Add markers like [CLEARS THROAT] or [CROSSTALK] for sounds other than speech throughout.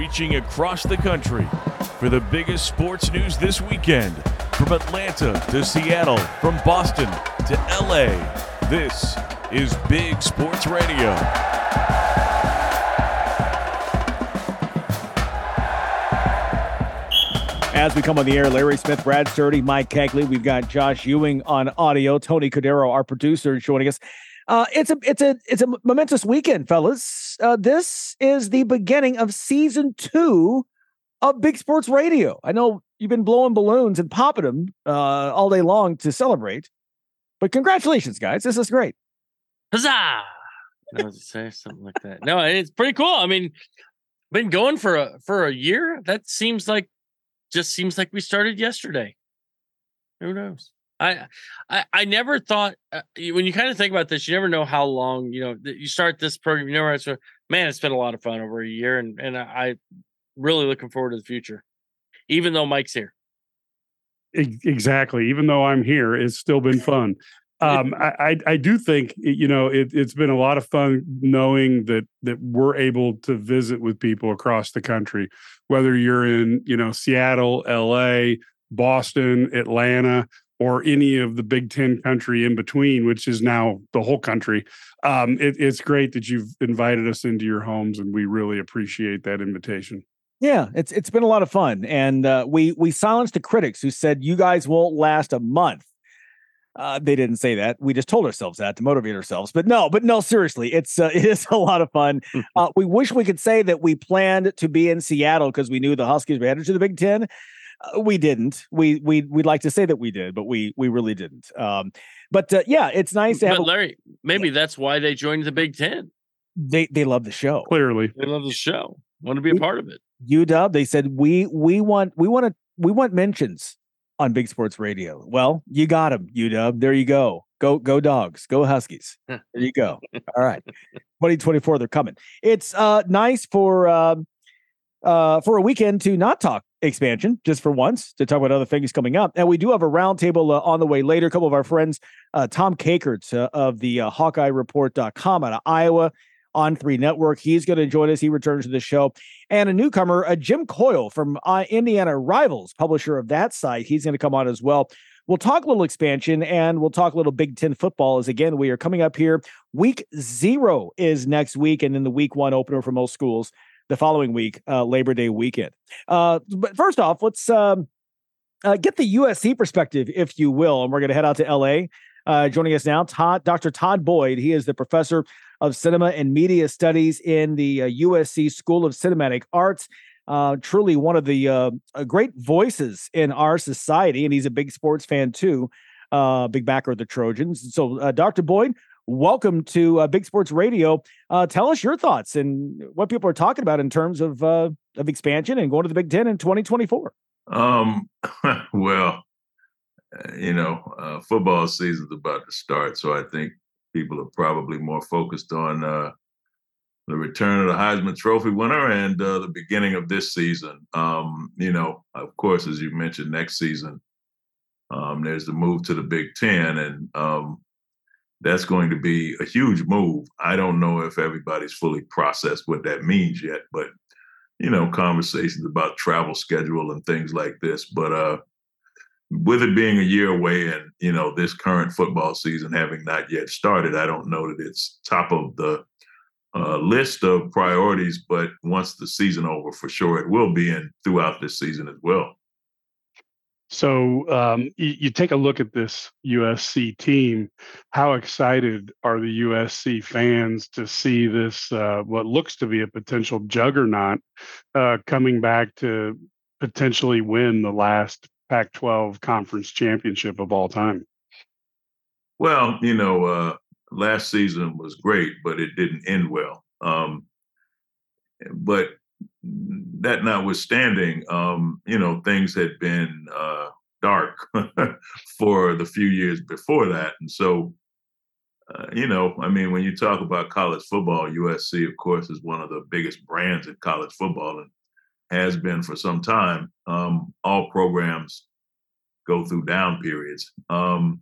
reaching across the country for the biggest sports news this weekend. From Atlanta to Seattle, from Boston to LA, this is Big Sports Radio. As we come on the air, Larry Smith, Brad Sturdy, Mike Cagley. We've got Josh Ewing on audio. Tony Cordero, our producer, joining us. Uh, it's a it's a it's a momentous weekend, fellas. Uh, this is the beginning of season two of Big Sports Radio. I know you've been blowing balloons and popping them uh, all day long to celebrate, but congratulations, guys! This is great. Huzzah! I was to say something like that. No, it's pretty cool. I mean, been going for a for a year. That seems like just seems like we started yesterday. Who knows? I I, I never thought uh, when you kind of think about this, you never know how long you know you start this program. You never so man, it's been a lot of fun over a year, and and I, I really looking forward to the future. Even though Mike's here, exactly. Even though I'm here, it's still been fun. [LAUGHS] Um, I, I do think you know it, has been a lot of fun knowing that that we're able to visit with people across the country, whether you're in you know Seattle, L.A., Boston, Atlanta, or any of the Big Ten country in between, which is now the whole country. Um, it, it's great that you've invited us into your homes, and we really appreciate that invitation. Yeah, it's it's been a lot of fun, and uh, we we silenced the critics who said you guys won't last a month. Uh, they didn't say that. We just told ourselves that to motivate ourselves. But no, but no, seriously, it's uh, [LAUGHS] it is a lot of fun. Uh, we wish we could say that we planned to be in Seattle because we knew the Huskies were headed to the Big Ten. Uh, we didn't. We we we'd like to say that we did, but we we really didn't. Um, but uh, yeah, it's nice to have. But Larry, maybe yeah. that's why they joined the Big Ten. They they love the show. Clearly, they love the show. Want to be a part of it. UW. They said we we want we want to we want mentions on Big Sports Radio. Well, you got them, UW. There you go. Go go dogs. Go Huskies. There you go. All right, 2024. They're coming. It's uh nice for. Um, uh, for a weekend to not talk expansion just for once to talk about other things coming up. And we do have a roundtable uh, on the way later. A couple of our friends, uh, Tom Kakert uh, of the uh, HawkeyeReport.com out of Iowa on Three Network. He's going to join us. He returns to the show. And a newcomer, uh, Jim Coyle from uh, Indiana Rivals, publisher of that site. He's going to come on as well. We'll talk a little expansion and we'll talk a little Big Ten football as again, we are coming up here. Week zero is next week, and then the week one opener for most schools the following week, uh, Labor Day weekend. Uh, but first off, let's um, uh, get the USC perspective, if you will. And we're going to head out to LA. Uh, joining us now, Todd, Dr. Todd Boyd. He is the professor of cinema and media studies in the USC uh, School of Cinematic Arts. Uh, truly one of the great voices in our society, and he's a big sports fan too. big backer of the Trojans. So, Dr. Boyd, welcome to uh, Big Sports Radio. Uh, tell us your thoughts and what people are talking about in terms of uh, of expansion and going to the Big Ten in 2024. Um, [LAUGHS] well, uh, you know, uh, football season's about to start, so I think people are probably more focused on uh, the return of the Heisman Trophy winner and the beginning of this season. Um, you know, of course, as you mentioned, next season. Um, there's the move to the Big Ten, and um, that's going to be a huge move. I don't know if everybody's fully processed what that means yet, but you know, conversations about travel schedule and things like this. But uh, with it being a year away and you know this current football season having not yet started, I don't know that it's top of the uh, list of priorities. But once the season over, for sure it will be, and throughout this season as well. So um, you, you, take a look at this USC team. How excited are the USC fans to see this, uh, what looks to be a potential juggernaut, uh, coming back to potentially win the last Pac 12 conference championship of all time? Well, you know, uh, last season was great, but it didn't end well. Um, but that notwithstanding, um, you know, things had been uh, dark [LAUGHS] for the few years before that. And so, uh, you know, I mean, when you talk about college football, USC, of course, is one of the biggest brands in college football and has been for some time. Um, all programs go through down periods. Um,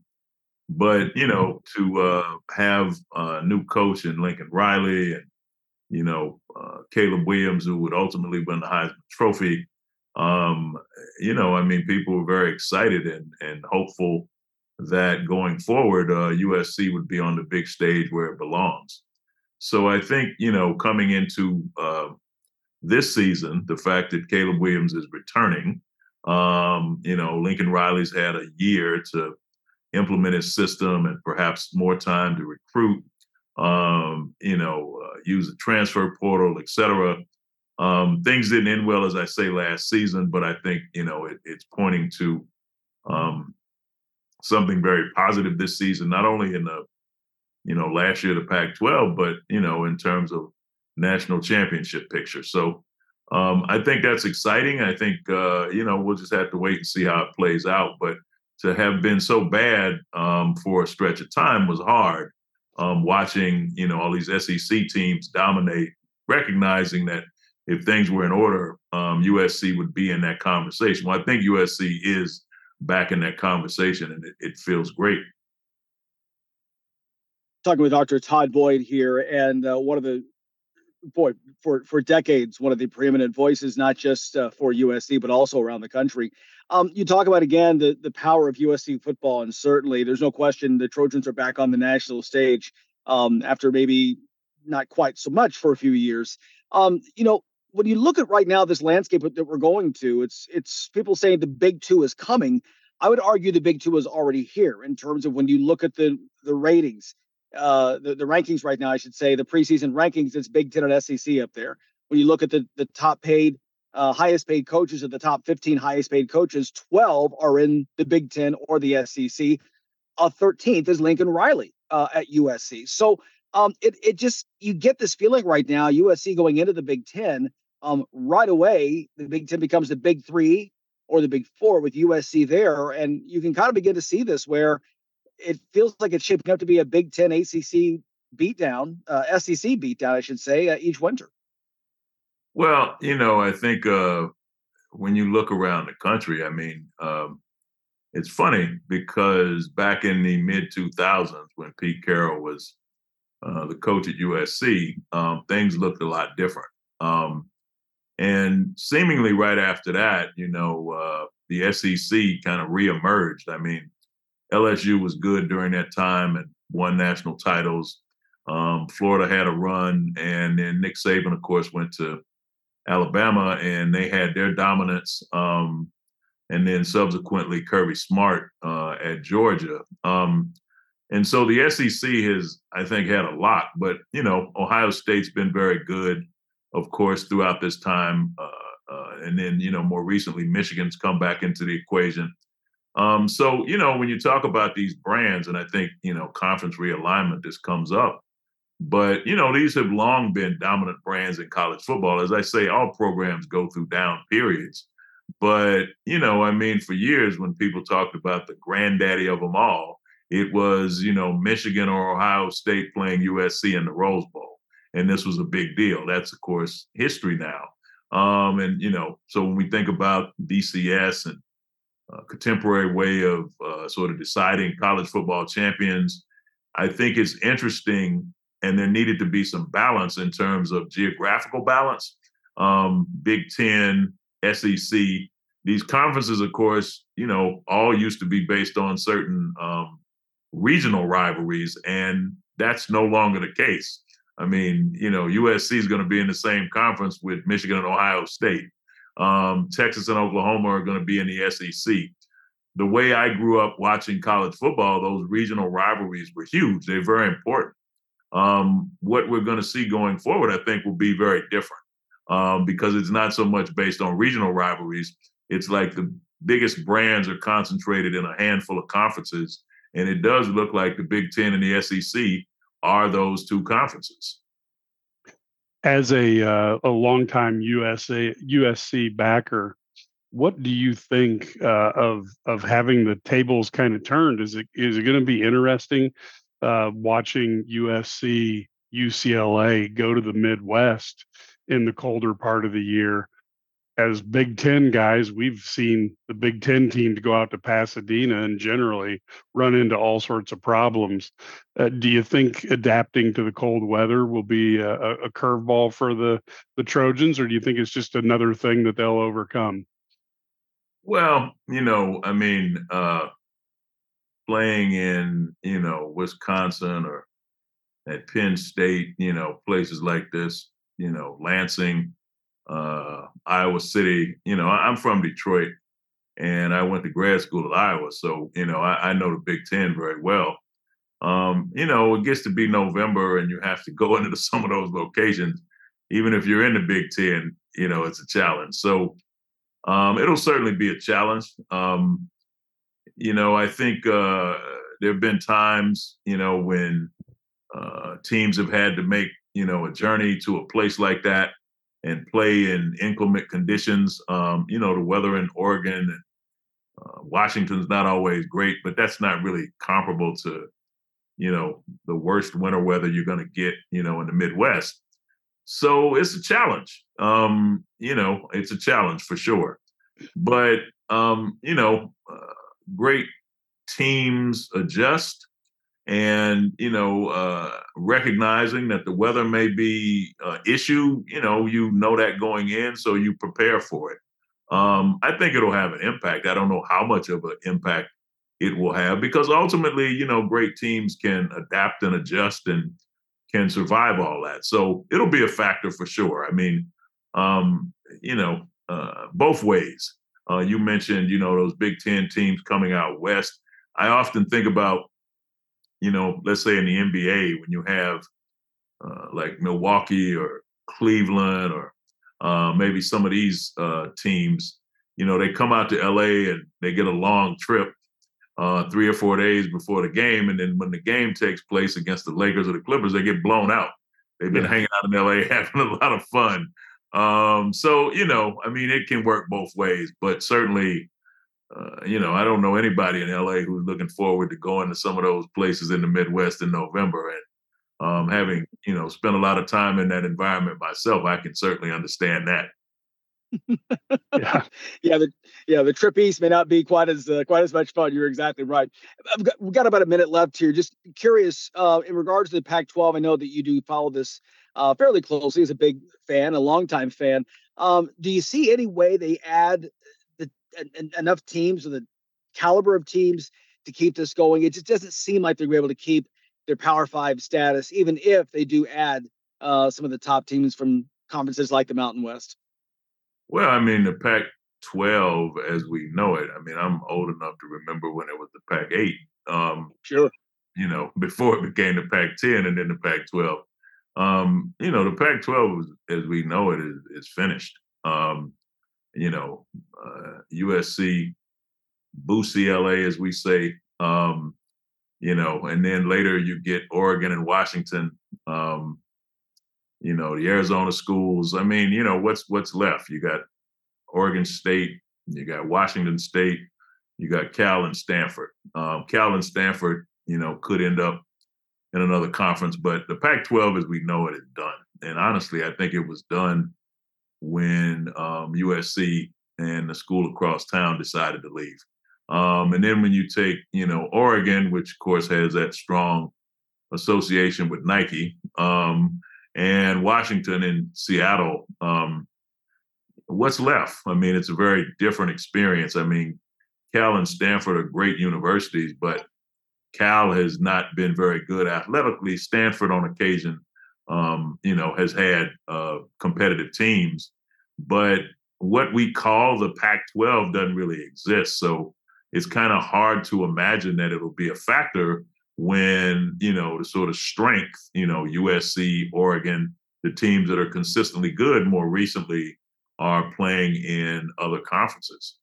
but, you know, to uh, have a new coach in Lincoln Riley and you know, uh, Caleb Williams, who would ultimately win the Heisman Trophy. Um, you know, I mean, people were very excited and and hopeful that going forward, uh, USC would be on the big stage where it belongs. So I think you know, coming into uh, this season, the fact that Caleb Williams is returning, um, you know, Lincoln Riley's had a year to implement his system and perhaps more time to recruit, um, you know, uh, use the transfer portal, et cetera. Um, things didn't end well, as I say, last season, but I think, you know, it, it's pointing to um, something very positive this season, not only in the, you know, last year, the Pac 12, but, you know, in terms of national championship picture. So um, I think that's exciting. I think, uh, you know, we'll just have to wait and see how it plays out. But to have been so bad um, for a stretch of time was hard. Um, watching, you know, all these SEC teams dominate, recognizing that if things were in order, USC um, would be in that conversation. Well, I think USC is back in that conversation, and it, it feels great. Talking with Dr. Todd Boyd here, and uh, one of the boy for for decades one of the preeminent voices not just uh, for USC but also around the country. Um, you talk about again the the power of USC football, and certainly there's no question the Trojans are back on the national stage um, after maybe not quite so much for a few years. Um, you know, when you look at right now this landscape that we're going to, it's it's people saying the Big Two is coming. I would argue the Big Two is already here in terms of when you look at the the ratings uh, the, the rankings right now, I should say, the preseason rankings, it's Big Ten and SEC up there. When you look at the, the top paid, uh, highest paid coaches of the top 15 highest paid coaches, 12 are in the Big Ten or the SEC. Uh, 13th is Lincoln Riley uh, at USC. So um, it, it just, you get this feeling right now, USC going into the Big Ten, um, right away, the Big Ten becomes the Big Three or the Big Four with USC there. And you can kind of begin to see this where it feels like it's shaping up to be a Big Ten ACC beatdown, uh, SEC beatdown, I should say, uh, each winter. Well, you know, I think uh, when you look around the country, I mean, um, it's funny because back in the mid 2000s, when Pete Carroll was uh, the coach at USC, um, things looked a lot different. Um, and seemingly right after that, you know, uh, the SEC kind of reemerged. I mean, LSU was good during that time and won national titles. Um, Florida had a run, and then Nick Saban, of course, went to Alabama, and they had their dominance. Um, and then subsequently Kirby Smart uh, at Georgia. Um, and so the SEC has, I think, had a lot. But you know, Ohio State's been very good, of course, throughout this time. Uh, uh, and then you know, more recently, Michigan's come back into the equation. Um, so, you know, when you talk about these brands, and I think, you know, conference realignment, this comes up. But, you know, these have long been dominant brands in college football. As I say, all programs go through down periods. But, you know, I mean, for years when people talked about the granddaddy of them all, it was, you know, Michigan or Ohio State playing USC in the Rose Bowl. And this was a big deal. That's, of course, history now. Um, and, you know, so when we think about BCS and uh, contemporary way of uh, sort of deciding college football champions. I think it's interesting, and there needed to be some balance in terms of geographical balance. Um, Big Ten, SEC, these conferences, of course, you know, all used to be based on certain um, regional rivalries, and that's no longer the case. I mean, you know, USC is going to be in the same conference with Michigan and Ohio State. Um, Texas and Oklahoma are going to be in the SEC. The way I grew up watching college football, those regional rivalries were huge. They're very important. Um, what we're going to see going forward, I think, will be very different um, because it's not so much based on regional rivalries. It's like the biggest brands are concentrated in a handful of conferences. And it does look like the Big Ten and the SEC are those two conferences as a uh, a longtime USA USC backer, what do you think uh, of of having the tables kind of turned? Is it is it going to be interesting uh, watching USC UCLA go to the Midwest in the colder part of the year? As Big Ten guys, we've seen the Big Ten team to go out to Pasadena and generally run into all sorts of problems. Uh, do you think adapting to the cold weather will be a, a curveball for the the Trojans, or do you think it's just another thing that they'll overcome? Well, you know, I mean, uh, playing in you know Wisconsin or at Penn State, you know, places like this, you know, Lansing uh, Iowa City. You know, I'm from Detroit, and I went to grad school at Iowa, so you know I, I know the Big Ten very well. Um, you know, it gets to be November, and you have to go [LAUGHS] into some of those locations. Even if you're in the Big Ten, you know it's a challenge. So um, it'll certainly be a challenge. Um, you know, I think uh, there have been times, you know, when uh, teams have had to make, you know, a journey to a place like that and play in inclement conditions. Um, you know, the weather in Oregon and uh, Washington's not always great, but that's not really comparable to, you know, the worst winter weather you're going to get, you know, in the Midwest. So it's a challenge. Um, you know, it's a challenge for sure. But um, you know, uh, great teams adjust and you know uh, recognizing that the weather may be an issue you know you know that going in so you prepare for it. Um, i think it'll have an impact. I don't know how much of an impact it will have because ultimately you know great teams can adapt and adjust and can survive all that. So it'll be a factor for sure. I mean um, you know uh, both ways. Uh, you mentioned you know those big ten teams coming out west. I often think about you know, let's say in the NBA when you have uh, like Milwaukee or Cleveland or uh, maybe some of these uh, teams, you know, they come out to LA and they get a long trip uh, three or four days before the game. And then when the game takes place against the Lakers or the Clippers, they get blown out. They've been yeah. hanging out in LA [LAUGHS] having a lot of fun. Um, so, you know, I mean, it can work both ways, but certainly uh, you know, I don't know anybody in LA who's looking forward to going to some of those places in the Midwest in November. And um, having, you know, spent a lot of time in that environment myself, I can certainly understand that. yeah, [LAUGHS] yeah, the yeah the trip east may not be quite as uh, quite as much fun. You're exactly right. I've got, we've got about a minute left here. Just curious, uh, in regards to the Pac-12, I know that you do follow this uh, fairly closely as a big fan, a longtime fan. Um, do you see any way they add enough teams with the caliber of teams to keep this going. It just doesn't seem like they're able to keep their Power Five status, even if they do add uh, some of the top teams from conferences like the Mountain West. Well, I mean, the Pac 12 as we know it. I mean, I'm old enough to remember when it was the Pac 8. Um, sure. You know, [LAUGHS] before it became the Pac 10 and then the Pac 12. Um, you know, the Pac 12, as we know it, is, is finished. Um, you know, uh, USC, Boosie LA, as we say, um, you know, and then later you get Oregon and Washington, um, you know, the Arizona schools. I mean, you know, what's what's left? You got Oregon State, you got Washington State, you got Cal and Stanford. Um, Cal and Stanford, you know, could end up in another conference, but the Pac-12, as we know it, is done. And honestly, I think it was done when um, USC and the school across town decided to leave. Um, and then when you take, you know, Oregon, which of course has that strong association with Nike, um, and Washington and Seattle, um, what's left? I mean, it's a very different experience. I mean, Cal and Stanford are great universities, but Cal has not been very good athletically. Stanford, on occasion, um, you know, has had uh, competitive teams, but what we call the Pac-12 doesn't really exist. So it's kind of hard to imagine that it'll be a factor when you know the sort of strength, you know, USC, Oregon, the teams that are consistently good more recently are playing in other conferences.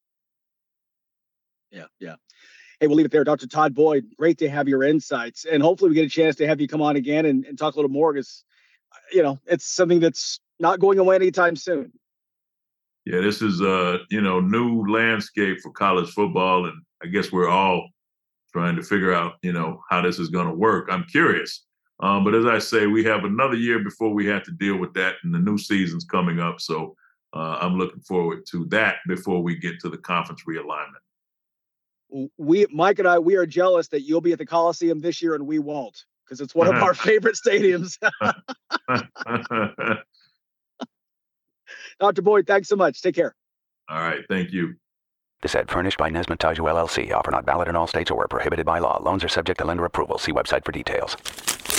Yeah, yeah. Hey, we'll leave it there. Dr. Todd Boyd, great to have your insights. And hopefully we get a chance to have you come on again and, and talk a little more because you know, it's something that's not going away anytime soon. Yeah, this is a you know new landscape for college football, and I guess we're all trying to figure out you know how this is going to work. I'm curious, um, but as I say, we have another year before we have to deal with that, and the new season's coming up. So uh, I'm looking forward to that before we get to the conference realignment. We, Mike and I, we are jealous that you'll be at the Coliseum this year and we won't because it's one of uh-huh. our favorite stadiums. [LAUGHS] [LAUGHS] Dr. Boyd, thanks so much. Take care. All right. Thank you. This ad furnished by Nesmith Taju LLC. Offer not valid in all states or prohibited by law. Loans are subject to lender approval. See website for details.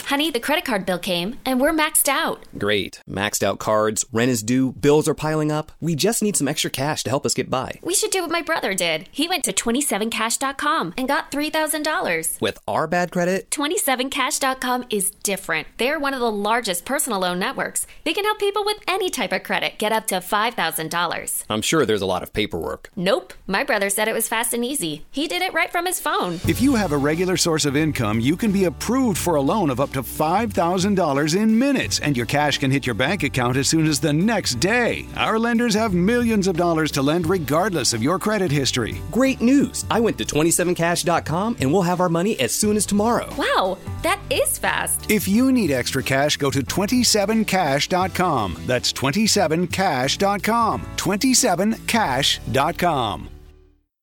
Honey, the credit card bill came and we're maxed out. Great. Maxed out cards, rent is due, bills are piling up. We just need some extra cash to help us get by. We should do what my brother did. He went to 27cash.com and got $3,000. With our bad credit, 27cash.com is different. They're one of the largest personal loan networks. They can help people with any type of credit get up to $5,000. I'm sure there's a lot of paperwork. Nope. My brother said it was fast and easy. He did it right from his phone. If you have a regular source of income, you can be approved for a loan of up to $5,000 in minutes, and your cash can hit your bank account as soon as the next day. Our lenders have millions of dollars to lend regardless of your credit history. Great news! I went to 27cash.com and we'll have our money as soon as tomorrow. Wow, that is fast. If you need extra cash, go to 27cash.com. That's 27cash.com. 27cash.com.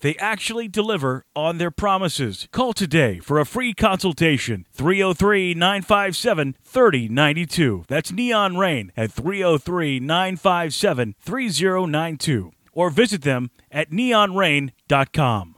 They actually deliver on their promises. Call today for a free consultation. 303 957 3092. That's Neon Rain at 303 957 3092. Or visit them at neonrain.com.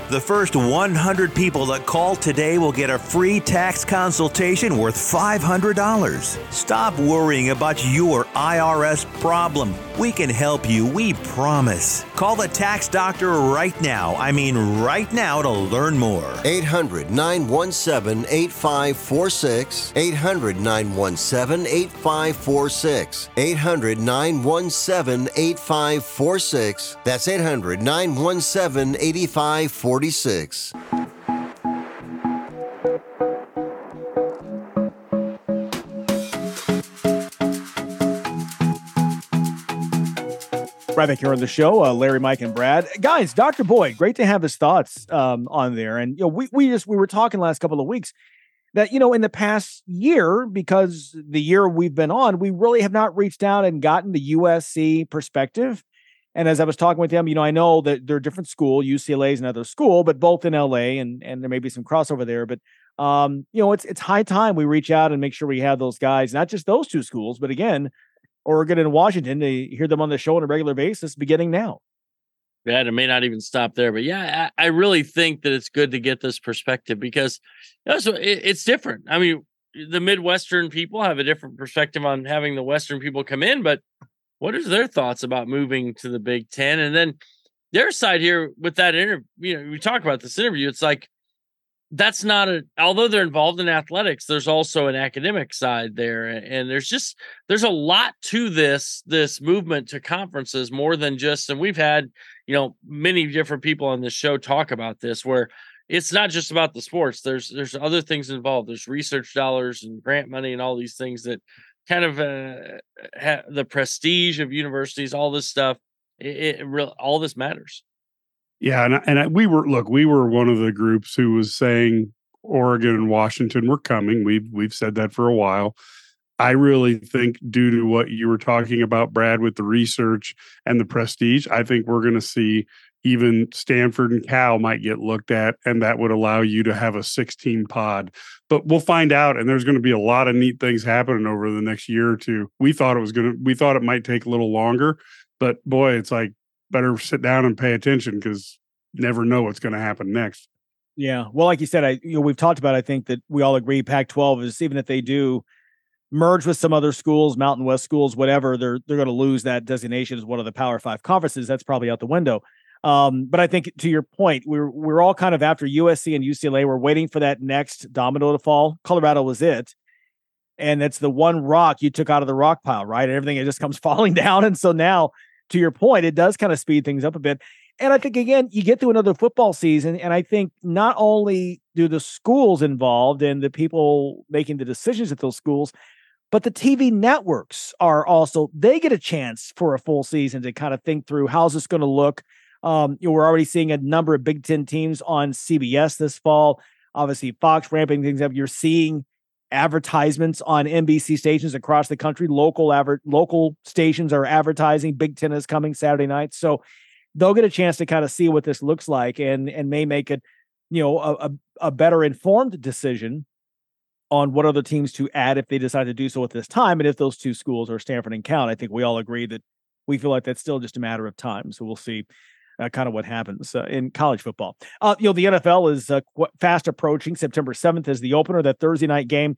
The first 100 people that call today will get a free tax consultation worth $500. Stop worrying about your IRS problem. We can help you, we promise. Call the tax doctor right now. I mean, right now to learn more. 800 917 8546. 800 917 8546. 800 917 8546. That's 800 917 8546. Right back here on the show, uh, Larry, Mike, and Brad. Guys, Dr. Boyd, great to have his thoughts um, on there. And you know, we we just we were talking last couple of weeks that you know in the past year, because the year we've been on, we really have not reached out and gotten the USC perspective. And as I was talking with him, you know, I know that they're different school, UCLA is another school, but both in LA, and and there may be some crossover there. But um, you know, it's it's high time we reach out and make sure we have those guys, not just those two schools, but again, Oregon and Washington to hear them on the show on a regular basis beginning now. Yeah, it may not even stop there, but yeah, I, I really think that it's good to get this perspective because you know, so it, it's different. I mean, the Midwestern people have a different perspective on having the Western people come in, but what is their thoughts about moving to the Big Ten? And then their side here with that interview, you know, we talk about this interview. It's like that's not a although they're involved in athletics there's also an academic side there and there's just there's a lot to this this movement to conferences more than just and we've had you know many different people on this show talk about this where it's not just about the sports there's there's other things involved there's research dollars and grant money and all these things that kind of uh, ha- the prestige of universities all this stuff it, it real all this matters yeah, and and I, we were look, we were one of the groups who was saying Oregon and Washington were coming. We've we've said that for a while. I really think due to what you were talking about, Brad, with the research and the prestige, I think we're going to see even Stanford and Cal might get looked at, and that would allow you to have a 16 pod. But we'll find out, and there's going to be a lot of neat things happening over the next year or two. We thought it was going to, we thought it might take a little longer, but boy, it's like better sit down and pay attention because never know what's going to happen next. Yeah. Well, like you said, I you know we've talked about. I think that we all agree Pac-12 is even if they do merge with some other schools, Mountain West schools, whatever, they're they're going to lose that designation as one of the Power Five conferences. That's probably out the window. Um, but I think to your point, we're we're all kind of after USC and UCLA. We're waiting for that next domino to fall. Colorado was it, and it's the one rock you took out of the rock pile, right? And everything it just comes [LAUGHS] falling down. And so now, to your point, it does kind of speed things up a bit. And I think again, you get to another football season, and I think not only do the schools involved and the people making the decisions at those schools, but the TV networks are also they get a chance for a full season to kind of think through how's this going to look. Um, you know, we're already seeing a number of Big Ten teams on CBS this fall. Obviously, Fox ramping things up. You're seeing advertisements on NBC stations across the country. Local aver- local stations are advertising. Big Ten is coming Saturday night, so they'll get a chance to kind of see what this looks like and and may make it, you know, a, a, a better informed decision on what other teams to add if they decide to do so at this time. And if those two schools are Stanford and Cal, I think we all agree that we feel like that's still just a matter of time. So we'll see uh, kind of what happens uh, in college football. Uh, you know, the NFL is uh, fast approaching. September 7th is the opener, that Thursday night game.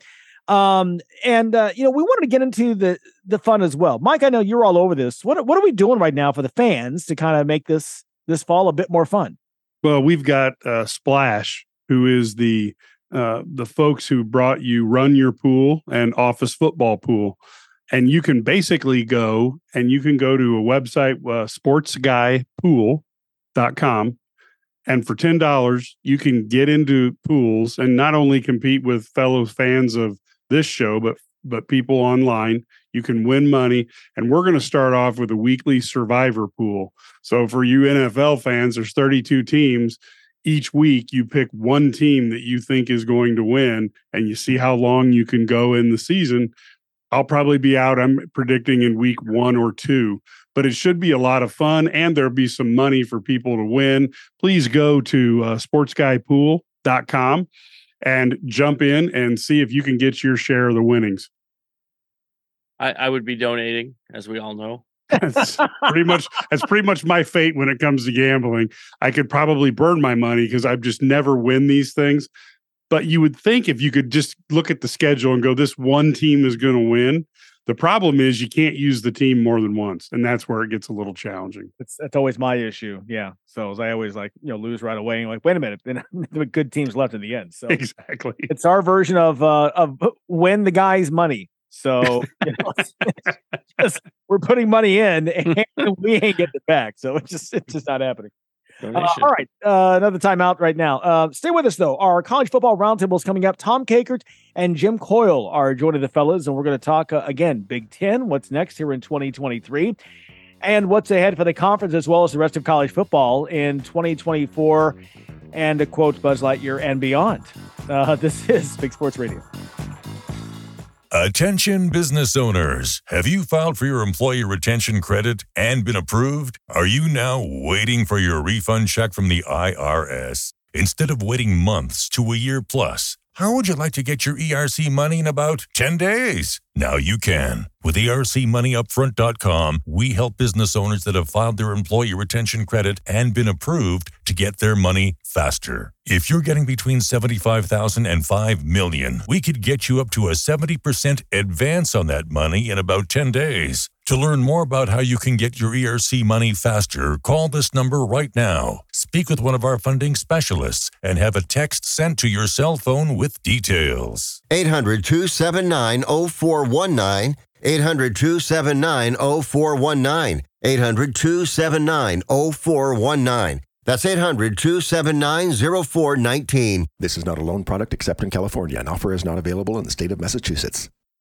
Um, and uh, you know, we wanted to get into the the fun as well. Mike, I know you're all over this. What what are we doing right now for the fans to kind of make this this fall a bit more fun? Well, we've got uh, Splash, who is the the folks who brought you Run Your Pool and Office Football Pool. And you can basically go and you can go to a website, uh, sportsguypool.com. And for $10, you can get into pools and not only compete with fellow fans of this show, but but people online. You can win money. And we're going to start off with a weekly survivor pool. So for you NFL fans, there's 32 teams each week you pick one team that you think is going to win and you see how long you can go in the season. I'll probably be out, I'm predicting in week one or two, but it should be a lot of fun and there'll be some money for people to win. Please go to uh, sportsguypool.com and jump in and see if you can get your share of the winnings. I, I would be donating, as we all know. that's pretty much that's pretty much my fate when it comes to gambling. I could probably burn my money because I've just never win these things. But you would think if you could just look at the schedule and go, this one team is going to win. The problem is you can't use the team more than once, and that's where it gets a little challenging. It's that's always my issue. Yeah. So as I always like, you know, lose right away. And like, wait a minute, [LAUGHS] then good teams left in the end. So exactly, [LAUGHS] it's our version of uh of win the guy's money. So you know, just, we're putting money in and [LAUGHS] we ain't getting it back. So it's just it's just not happening. Uh, all right, uh, another timeout right now. Uh, stay with us though. Our college football roundtable is coming up. Tom Kakert and Jim Coyle are joining the fellas, and we're going to talk uh, again Big Ten. What's next here in 2023, and what's ahead for the conference as well as the rest of college football in 2024. And to quote Buzz Lightyear and beyond. Uh, [LAUGHS] this is Big Sports Radio. Attention business owners. Have you filed for your employee retention credit and been approved? Are you now waiting for your refund check from the IRS? Instead of waiting months to a year plus, how would you like to get your ERC money in about 10 days? Now you can. With ERCMoneyUpfront.com, we help business owners that have filed their employee retention credit and been approved to get their money faster. If you're getting between 75,000 and 5 million, we could get you up to a 70% advance on that money in about 10 days. To learn more about how you can get your ERC money faster, call this number right now. Speak with one of our funding specialists and have a text sent to your cell phone with details. 800 279 0419. 800 279 0419. 800 279 0419. That's 800 279 0419. This is not a loan product except in California. An offer is not available in the state of Massachusetts.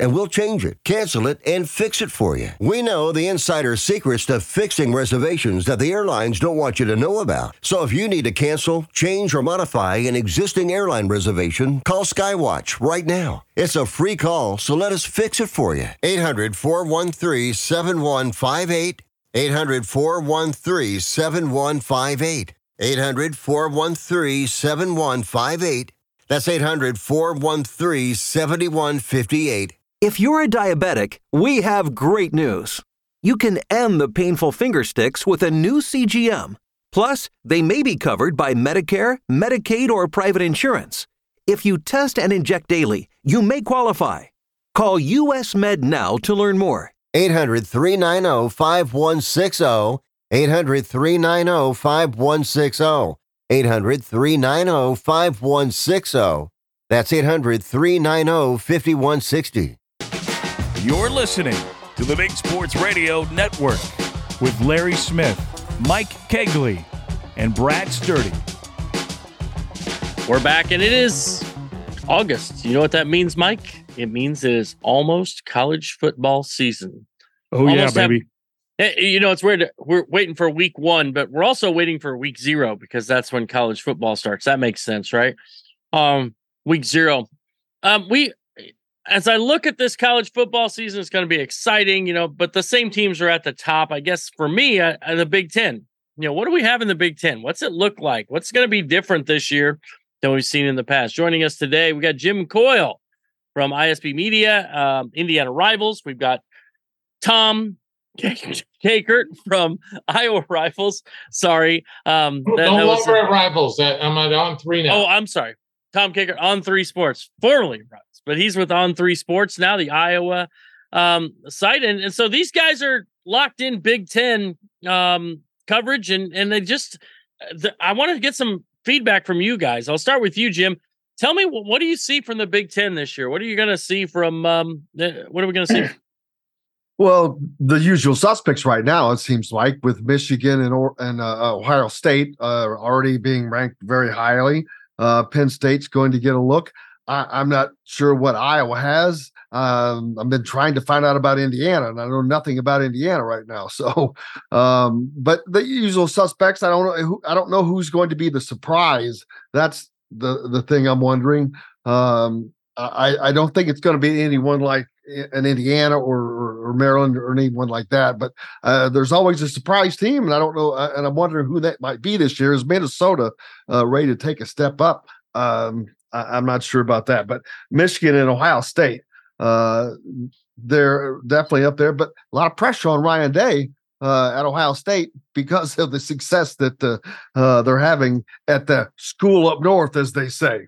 and we'll change it, cancel it, and fix it for you. We know the insider secrets to fixing reservations that the airlines don't want you to know about. So if you need to cancel, change, or modify an existing airline reservation, call Skywatch right now. It's a free call, so let us fix it for you. 800 413 7158. 800 413 7158. 800 413 7158. That's 800 413 7158. If you're a diabetic, we have great news. You can end the painful finger sticks with a new CGM. Plus, they may be covered by Medicare, Medicaid, or private insurance. If you test and inject daily, you may qualify. Call US Med now to learn more. 800 390 5160. 800 390 5160. 800 390 5160. That's 800 390 5160. You're listening to the Big Sports Radio Network with Larry Smith, Mike Cagley, and Brad Sturdy. We're back, and it is August. You know what that means, Mike? It means it is almost college football season. Oh, Almost yeah, baby. Eh, You know, it's weird. We're waiting for week one, but we're also waiting for week zero because that's when college football starts. That makes sense, right? Um, week zero. Um, we, as I look at this college football season, it's going to be exciting, you know, but the same teams are at the top. I guess for me, uh, uh, the Big Ten. You know, what do we have in the Big Ten? What's it look like? What's going to be different this year than we've seen in the past? Joining us today, we got Jim Coyle from ISB Media, um, Indiana Rivals. We've got Tom [LAUGHS] Kakert from Iowa Rivals. Sorry. Um, that- no that was- longer at Rivals. I'm at on three now. Oh, I'm sorry. Tom Kakert on three sports, formerly Rivals, but he's with on three sports now, the Iowa um, site. And, and so these guys are locked in Big Ten um, coverage and, and they just, the, I want to get some feedback from you guys. I'll start with you, Jim. Tell me what, what do you see from the Big Ten this year? What are you going to see from um, the, what are we going to see? [CLEARS THROAT] Well, the usual suspects right now, it seems like, with Michigan and or, and uh, Ohio State uh, already being ranked very highly. Uh, Penn State's going to get a look. I, I'm not sure what Iowa has. Um, I've been trying to find out about Indiana, and I know nothing about Indiana right now. [LAUGHS] So, um, but the usual suspects, I don't know. Who, I don't know who's going to be the surprise. That's the the thing I'm wondering. Um, I I don't think it's going to be anyone like an Indiana or, or, Maryland or anyone like that. But uh, there's always a surprise team, and I don't know. Uh, and I'm wondering who that might be this year. Is Minnesota uh, ready to take a step up? Um, I, I'm not sure about that. But Michigan and Ohio State, uh, they're definitely up there. But a lot of pressure on Ryan Day. Uh, at Ohio State because of the success that uh, they're having at the school up north, as they say.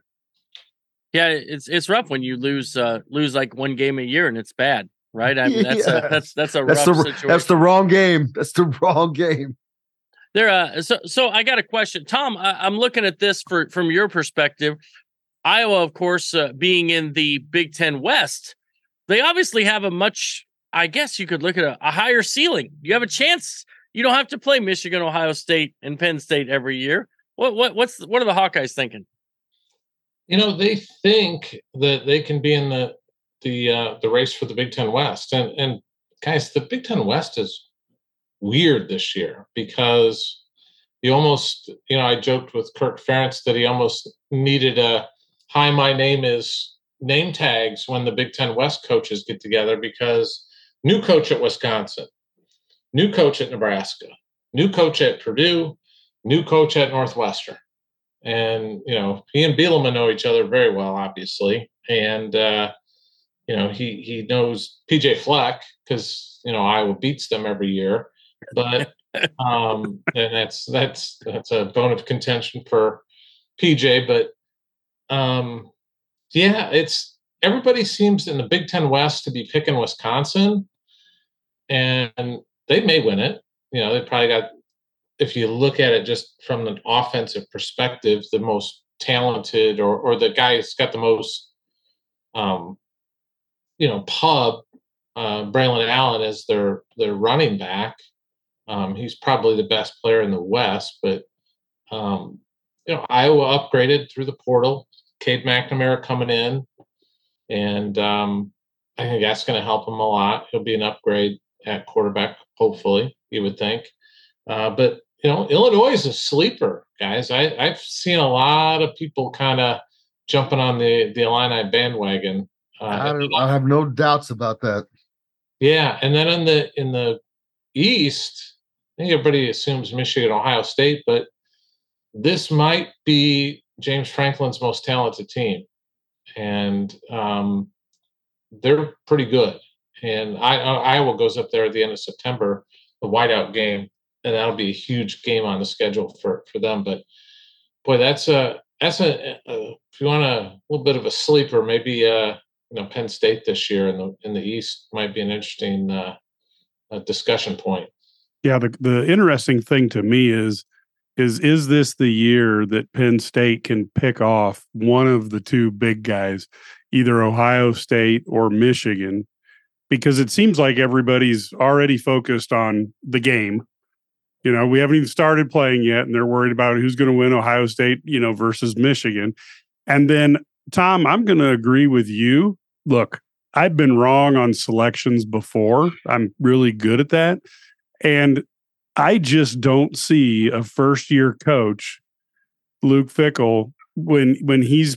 Yeah, it's it's rough when you lose uh lose like one game a year and it's bad, right? I mean that's [LAUGHS] Yeah. a that's that's a That's rough the situation. that's the wrong game. That's the [LAUGHS] wrong game. There, uh, so so I got a question, Tom. I, I'm looking at this for from your perspective. Iowa, of course, uh, being in the Big Ten West, they obviously have a much, I guess you could look at a, a higher ceiling. You have a chance. You don't have to play Michigan, Ohio State, and Penn State every year. What what what's what are the Hawkeyes thinking? You know they think that they can be in the the uh, the race for the Big Ten West, and and guys, the Big Ten West is weird this year because you almost you know I joked with Kirk Ferentz that he almost needed a hi my name is name tags when the Big Ten West coaches get together because new coach at Wisconsin, new coach at Nebraska, new coach at Purdue, new coach at Northwestern and you know he and Bielema know each other very well, obviously, and uh, you know he he knows PJ Fleck because you know Iowa beats them every year, but [LAUGHS] um, and that's that's that's a bone of contention for PJ, but um, yeah, it's everybody seems in the Big Ten West to be picking Wisconsin, and they may win it. You know, they probably got if you look at it just from an offensive perspective, the most talented or or the guy who's got the most um you know pub uh Braylon Allen is their their running back. Um he's probably the best player in the West, but um you know Iowa upgraded through the portal. Cade McNamara coming in and um I think that's going to help him a lot. He'll be an upgrade at quarterback, hopefully, you would think. Uh, but you know, Illinois is a sleeper, guys. I, I've seen a lot of people kind of jumping on the the Illini bandwagon. Uh, I, I have no doubts about that. yeah, and then in the in the East, I think everybody assumes Michigan, Ohio State, but this might be James Franklin's most talented team, and um, they're pretty good. And I, uh, Iowa goes up there at the end of September, the whiteout game, and that'll be a huge game on the schedule for for them. But boy, that's a that's a, a if you want a little bit of a sleeper, maybe uh, you know Penn State this year in the in the East might be an interesting uh, discussion point. Yeah, the the interesting thing to me is is is this the year that Penn State can pick off one of the two big guys, either Ohio State or Michigan? Because it seems like everybody's already focused on the game. You know, we haven't even started playing yet, and they're worried about who's going to win Ohio State, you know, versus Michigan. And then, Tom, I'm going to agree with you. Look, I've been wrong on selections before. I'm really good at that. And I just don't see a first year coach, Luke Fickell, when when he's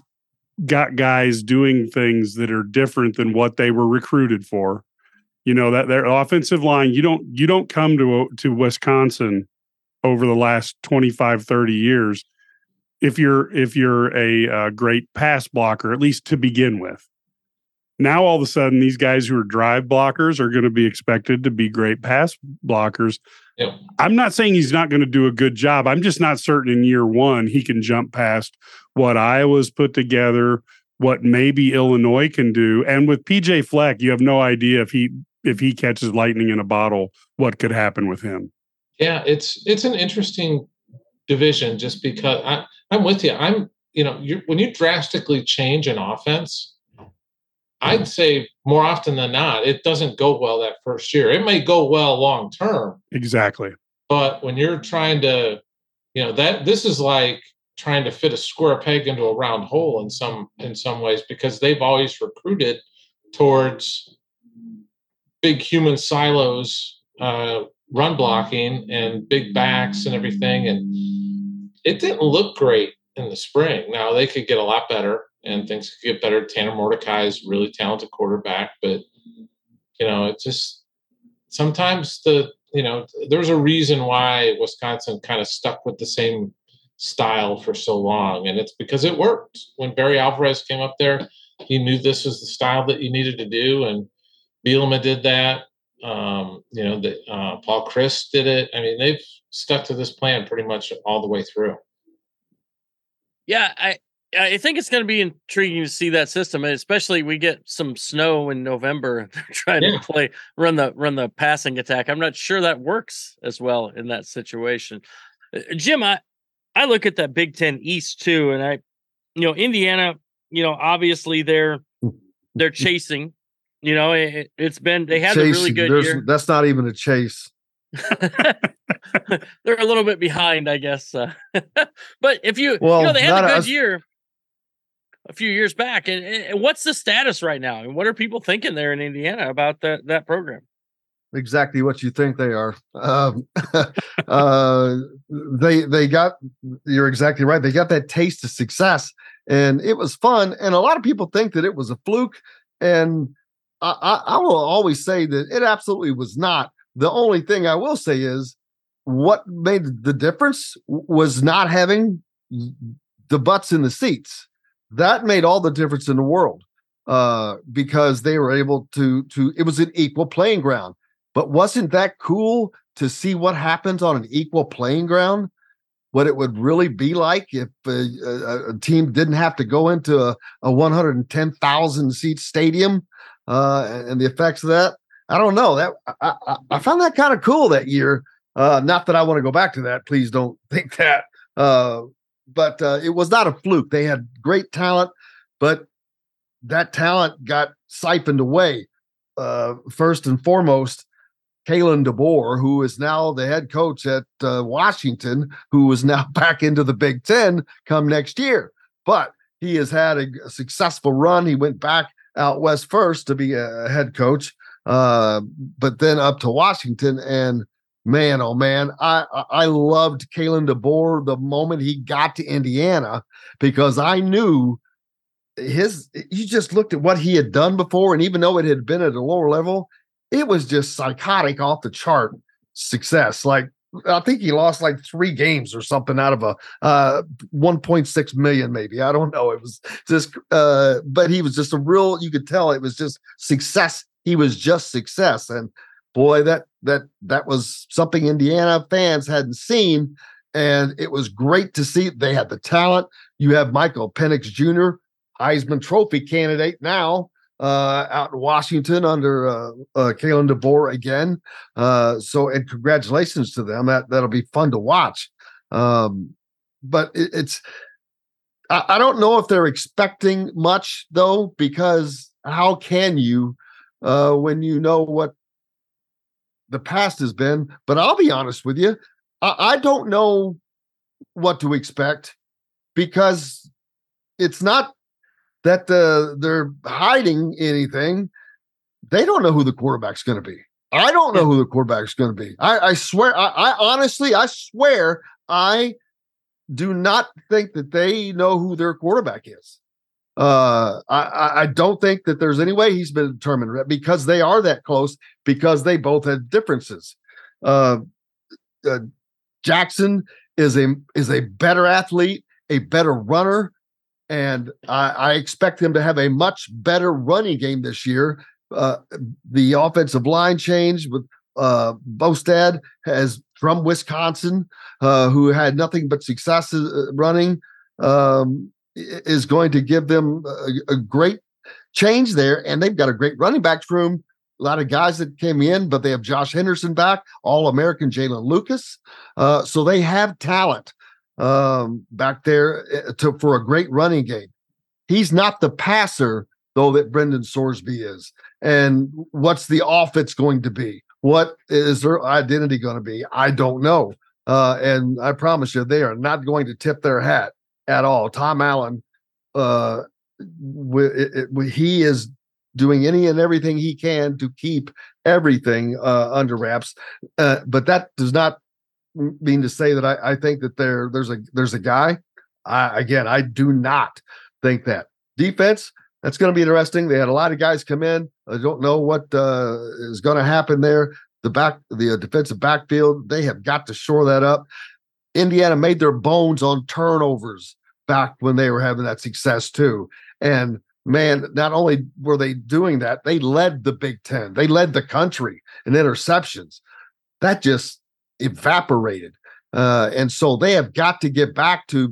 got guys doing things that are different than what they were recruited for. You know, that their offensive line, you don't you don't come to to Wisconsin over the last 25 30 years if you're if you're a, uh great pass blocker at least to begin with. Now all of a sudden these guys who are drive blockers are going to be expected to be great pass blockers. Yep. I'm not saying he's not going to do a good job. I'm just not certain in year one he can jump past what Iowa's put together, what maybe Illinois can do. And with PJ Fleck, you have no idea if he if he catches lightning in a bottle, what could happen with him. Yeah, it's it's an interesting division just because I, I'm with you. I'm you know when you drastically change an offense, I'd say more often than not it doesn't go well that first year. It may go well long term, Exactly. but when you're trying to, you know that this is like trying to fit a square peg into a round hole in some in some ways because they've always recruited towards big human silos uh, run blocking and big backs and everything and it didn't look great in the spring. Now they could get a lot better and things could get better. Tanner mordecai is really talented quarterback but you know it just sometimes the you know there's a reason why wisconsin kind of stuck with the same style for so long and it's because it worked. When barry alvarez came up there he knew this was the style that you needed to do and Bielema did that um, you know that uh, paul chryst did it i mean they've stuck to this plan pretty much all the way through Yeah, I I think it's going to be intriguing to see that system, and especially we get some snow in November. [LAUGHS] They're trying Yeah. to play run the run the passing attack. I'm not sure that works as well in that situation. Uh, Jim, I I look at that Big Ten East too, and I, you know, Indiana, you know, obviously they're they're chasing. You know, it, it's been they had a really good there's- year. That's not even a chase. [LAUGHS] they're a little bit behind, I guess. Uh, [LAUGHS] but if you, you know, they had a good us. year a few years back. And, and what's the status right now? And what are people thinking there in Indiana about that that program? exactly what you think they are. Um, [LAUGHS] uh, they they got you're exactly right. They got that taste of success, and it was fun. And a lot of people think that it was a fluke, and I, I, will always say that it absolutely was not. The only thing I will say is what made the difference was not having the butts in the seats. That made all the difference in the world uh, because they were able to to. It was an equal playing ground. But wasn't that cool to see what happens on an equal playing ground? What it would really be like if uh, a, a team didn't have to go into a, a 110,000 seat stadium uh, and, the effects of that. I don't know. That I, I, I found that kind of cool that year. Uh, not that I want to go back to that. Please don't [LAUGHS] think that. Uh, but uh, it was not a fluke. They had great talent, but that talent got siphoned away. Uh, first and foremost, Kalen DeBoer, who is now the head coach at uh, Washington, who is now [LAUGHS] back into the Big Ten come next year. But he has had a, a successful run. He went back out west first to be a head coach, uh, but then up to Washington. And man, oh man, I I loved Kalen DeBoer the moment he got to Indiana because I knew his. You just looked at what he had done before, and even though it had been at a lower level, it was just psychotic off the chart success. Like I think he lost like three games or something out of a uh 1.6 million, maybe. I don't know. It was just uh, but he was just a real, you could tell it was just success. He was just success. And boy, that that that was something Indiana fans hadn't seen. And it was great to see. They had the talent. You have Michael Penix Jr., Heisman Trophy candidate now uh, out in Washington under uh, uh, Kalen DeBoer again. Uh, so, and congratulations to them. That that'll be fun to watch. Um, but it, it's I, I, don't know if they're expecting much though, because how can you uh, when you know what the past has been? But I'll be honest with you, I, I don't know what to expect because it's not that uh, they're hiding anything. They don't know who the quarterback's going to be. I don't know who the quarterback's going to be. I, I swear, I, I, honestly, I swear, I do not think that they know who their quarterback is. Uh, I, I don't think that there's any way he's been determined because they are that close because they both had differences. Uh, uh, Jackson is a is a better athlete, a better runner, and I, I, expect them to have a much better running game this year. Uh, the offensive line change with uh, Bostad has from Wisconsin, uh, who had nothing but success uh, running, um, is going to give them a, a, great change there. And they've got a great running backs room. A lot of guys that came in, but they have Josh Henderson back, All American Jaylin Lucas. Uh, so they have talent um, back there eh, to, for a great running game. He's not the passer, though, that Brendan Sorsby is. And what's the offense going to be? What is their identity going to be? I don't know. Uh, and I promise you, they are not going to tip their hat at all. Tom Allen, uh, it, it, he is doing any and everything he can to keep everything uh, under wraps. Uh, but that does not mean to say that I, I think that there there's a there's a guy. I, again, I do not think that defense. That's going to be interesting. They had a lot of guys come in. I don't know what uh, is going to happen there. The back, the defensive backfield, they have got to shore that up. Indiana made their bones on turnovers back when they were having that success too. And man, not only were they doing that, they led the Big Ten. They led the country in interceptions. That just evaporated. Uh, and so they have got to get back to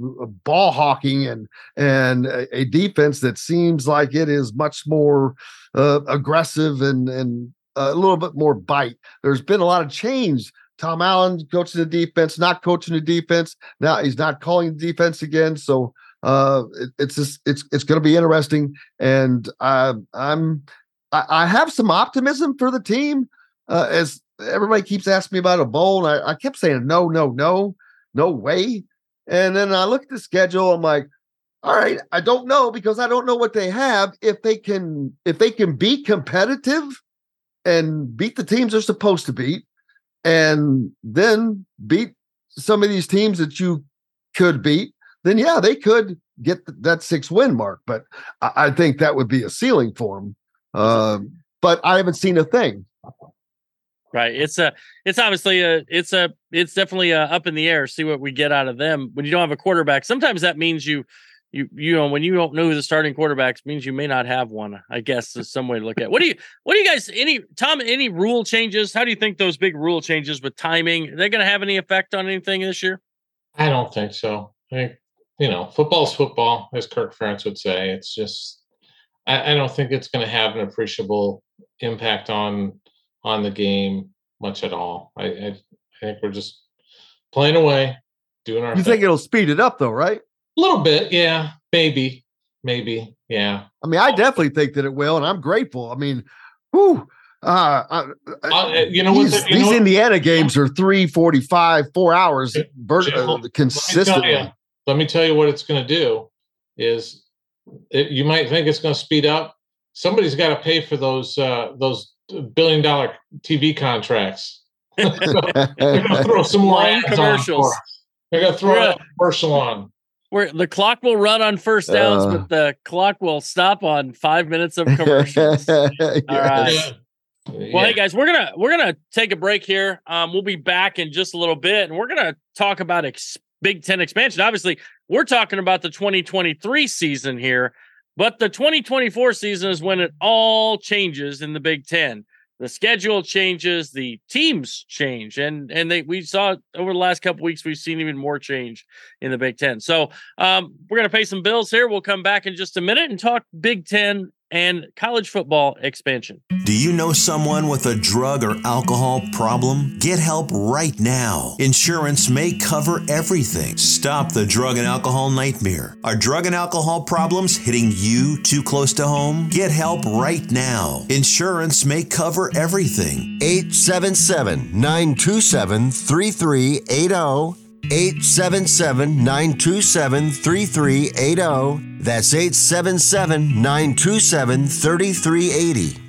ball hawking and and a, a defense that seems like it is much more uh, aggressive and and a little bit more bite. There's been a lot of change. Tom Allen coaching the defense, not coaching the defense. Now he's not calling the defense again. So uh, it, it's just it's it's going to be interesting. And I, I'm I, I have some optimism for the team uh, as everybody keeps asking me about a bowl. And I, I kept saying, no, no, no, no way. And then I look at the schedule. I'm like, all right, I don't know because I don't know what they have. If they can, if they can be competitive and beat the teams they're supposed to beat, and then beat some of these teams that you could beat, then yeah, they could get that six win mark. But I, I think that would be a ceiling for them. Uh, but I haven't seen a thing. Right. It's a. It's obviously a. It's a. It's definitely a up in the air. See what we get out of them when you don't have a quarterback. Sometimes that means you, you, you know, when you don't know who the starting quarterbacks means you may not have one. I guess is some way to look at. It. What do you? What do you guys? Any Tom? Any rule changes? How do you think those big rule changes with timing? Are they going to have any effect on anything this year? I don't think so. I think you know, football's football, as Kirk Ferentz would say. It's just. I, I don't think it's going to have an appreciable impact on on the game much at all. I, I, I think we're just playing away, doing our. You thing. think it'll speed it up though, right? A little bit, yeah, maybe, maybe, yeah. I mean, I definitely think that it will, and I'm grateful. I mean, whew. Uh, uh, uh, you know these? The, these know Indiana what? games are three forty-five, four hours uh, consistently. Let me, let me tell you what it's going to do. Is it, you might think it's going to speed up, somebody's got to pay for those uh, those billion dollar TV contracts. [LAUGHS] [LAUGHS] They're gonna throw some more Long ads on commercials. for us. They're gonna throw Yeah. a commercial on. Where the clock will run on first downs, Uh. but the clock will stop on five minutes of commercials. [LAUGHS] All right. Well, hey guys, we're gonna we're gonna take a break here. Um, we'll be back in just a little bit, and we're gonna talk about ex- Big Ten expansion. Obviously, we're talking about the 2023 season here, but the 2024 season is when it all changes in the Big Ten. The schedule changes, the teams change, and and they we saw over the last couple weeks we've seen even more change in the Big Ten. So um, we're gonna pay some bills here. We'll come back in just a minute and talk Big Ten and college football expansion. Do you know someone with a drug or alcohol problem? Get help right now. Insurance may cover everything. Stop the drug and alcohol nightmare. Are drug and alcohol problems hitting you too close to home? Get help right now. Insurance may cover everything. 877 927 3380. 877 927 3380. That's 877 927 3380.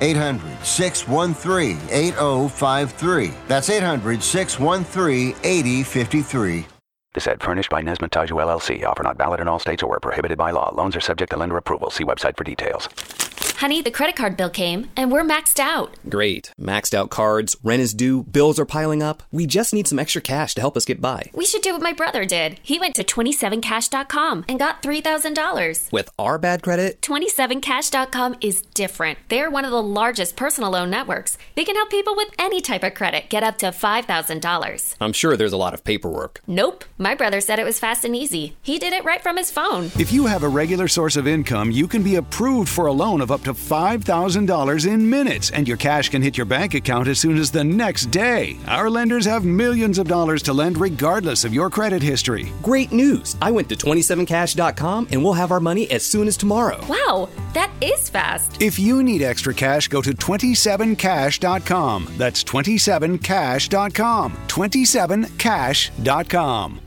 800 613 8053. That's 800 613 8053. This ad furnished by Nesmith Taiju LLC. Offer not valid in all states or where prohibited by law. Loans are subject to lender approval. See website for details. Honey, the credit card bill came and we're maxed out. Great. Maxed out cards, rent is due, bills are piling up. We just need some extra cash to help us get by. We should do what my brother did. He went to 27cash.com and got $3,000. With our bad credit, 27cash.com is different. They're one of the largest personal loan networks. They can help people with any type of credit get up to $5,000. I'm sure there's a lot of paperwork. Nope. My brother said it was fast and easy. He did it right from his phone. If you have a regular source of income, you can be approved for a loan of up to $5,000 in minutes, and your cash can hit your bank account as soon as the next day. Our lenders have millions of dollars to lend regardless of your credit history. Great news! I went to 27cash.com and we'll have our money as soon as tomorrow. Wow, that is fast. If you need extra cash, go to 27cash.com. That's 27cash.com. 27cash.com.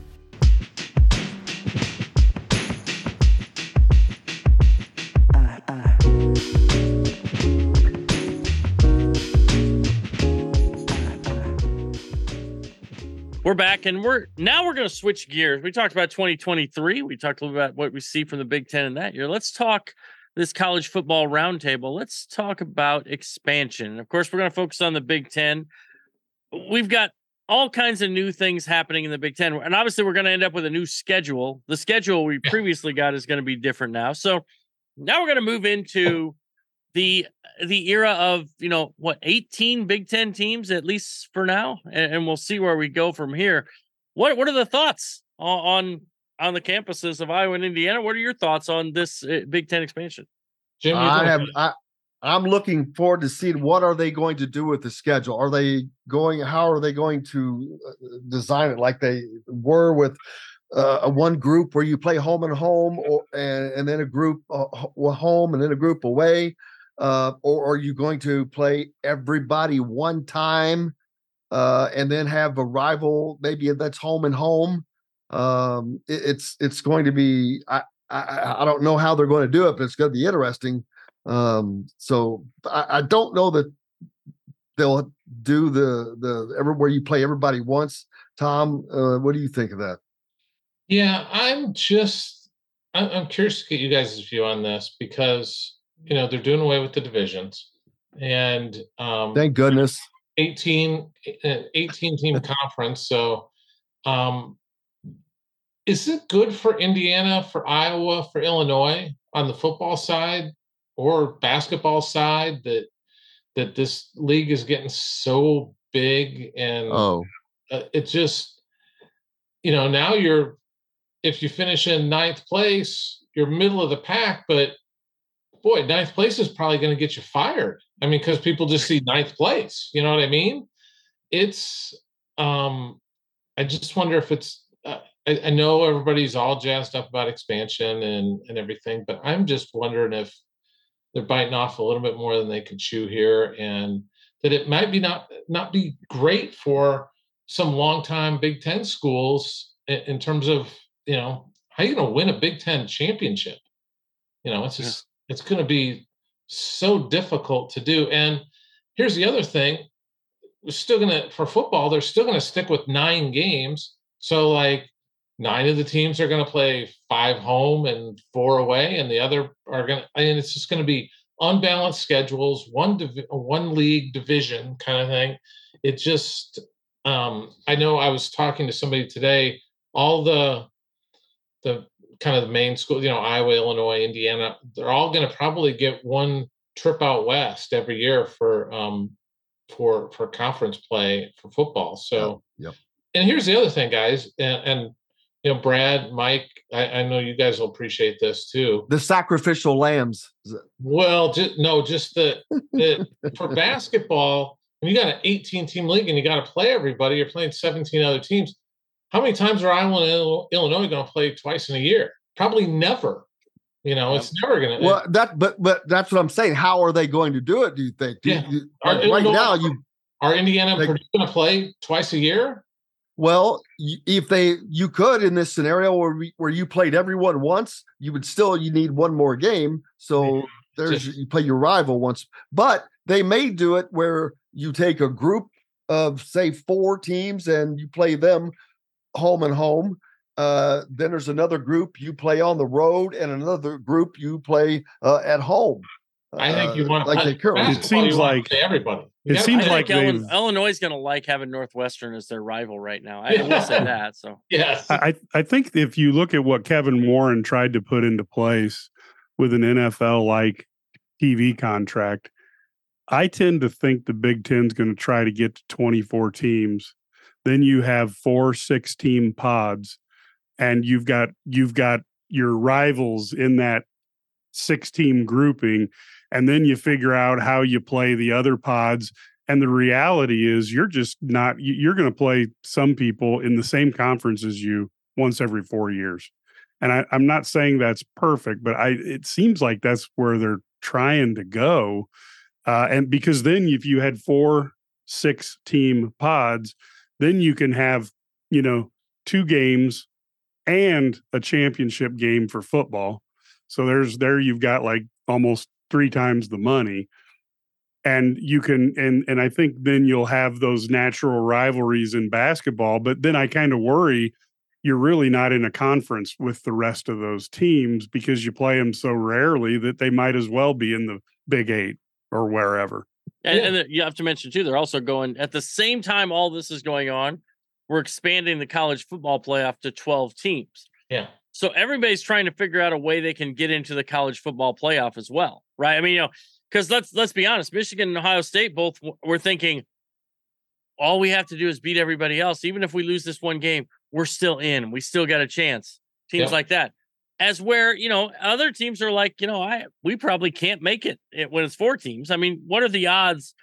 We're back and we're now we're going to switch gears. We talked about 2023. We talked a little bit about what we see from the Big Ten in that year. Let's talk this college football roundtable. Let's talk about expansion. Of course, we're going to focus on the Big Ten. We've got all kinds of new things happening in the Big Ten, and obviously, we're going to end up with a new schedule. The schedule we previously got is going to be different now. So now we're going to move into the the era of you know what 18 Big Ten teams at least for now, and, and we'll see where we go from here. What what are the thoughts on on, on the campuses of Iowa and Indiana? What are your thoughts on this uh, Big Ten expansion? Jim, I have I, I'm looking forward to seeing what are they going to do with the schedule. Are they going? How are they going to uh, design it like they were with uh, a one group where you play home and home, or and, and then a group uh, home and then a group away, uh, or are you going to play everybody one time uh, and then have a rival maybe that's home and home? Um, it- it's it's going to be. I, I I don't know how they're going to do it, but it's going to be interesting. Um, so I, I don't know that they'll do the the everywhere you play everybody once. Tom, uh, what do you think of that? Yeah, I'm just I'm, I'm curious to get you guys' view on this because you know they're doing away with the divisions, and um, Thank goodness. 18, 18 team [LAUGHS] conference. So, um, is it good for Indiana, for Iowa, for Illinois on the football side or basketball side that that this league is getting so big and Oh. uh, it just you know now you're if you finish in ninth place you're middle of the pack but boy ninth place is probably going to get you fired. I mean because people just see ninth place you know what i mean? It's um i just wonder if it's uh, I, I know everybody's all jazzed up about expansion and and everything but i'm just wondering if they're biting off a little bit more than they can chew here and that it might be not not be great for some longtime Big Ten schools in, in terms of you know how you going to win a Big Ten championship. You know, it's just it's going to be so difficult to do. And here's the other thing: we're still going to for football, they're still going to stick with nine games. So like nine of the teams are going to play five home and four away, and the other are going to. Mean, it's just going to be unbalanced schedules, one div- one league division kind of thing. It just. Um, I know I was talking to somebody today. All the the kind of the main school, you know, Iowa, Illinois, Indiana, they're all going to probably get one trip out west every year for um for for conference play for football. So Yep. and here's the other thing, guys, and, and you know, Brad, Mike, I, I know you guys will appreciate this too. The sacrificial lambs. Well, just, no, just the, the for [LAUGHS] basketball, when you got an 18 team league and you got to play everybody, you're playing 17 other teams. How many times are Iowa and Illinois going to play twice in a year? Probably never. You know, it's never going to. Well, that but but that's what I'm saying. How are they going to do it? Do you think? Do Yeah. you- Are like, right now, you are Indiana going to play twice a year? well, if they you could in this scenario where we, where you played everyone once, you would still you need one more game. So there's Just- you play your rival once, but they may do it where you take a group of say four teams and you play them home and home. Uh, then there's another group you play on the road, and another group you play uh, at home. I think you Uh, want like they currently. It seems like everybody. It seems I like think Illinois, they've. Illinois is going to like having Northwestern as their rival right now. I will say [LAUGHS] that. So yes, I I think if you look at what Kevin Warren tried to put into place with an NFL like TV contract, I tend to think the Big Ten's going to try to get to 24 teams. Then you have four six team pods, and you've got you've got your rivals in that six team grouping, and then you figure out how you play the other pods. And the reality is, you're just not. you- You're going to play some people in the same conference as you once every four years. And I, I'm not saying that's perfect, but I it seems like that's where they're trying to go. Uh, and because then if you had four six team pods, then you can have, you know, two games and a championship game for football. So there's there you've got like almost three times the money. And you can and and I think then you'll have those natural rivalries in basketball, but then I kind of worry you're really not in a conference with the rest of those teams because you play them so rarely that they might as well be in the Big 8 or wherever. And, and then you have to mention too, they're also going at the same time all this is going on. We're expanding the college football playoff to 12 teams. Yeah. So everybody's trying to figure out a way they can get into the college football playoff as well, right? I mean, you know, because let's let's be honest, Michigan and Ohio State both w- were thinking all we have to do is beat everybody else. Even if we lose this one game, we're still in. We still got a chance. Teams Yeah. like that. As where, you know, other teams are like, you know, I we probably can't make it it- when it's four teams. I mean, what are the odds?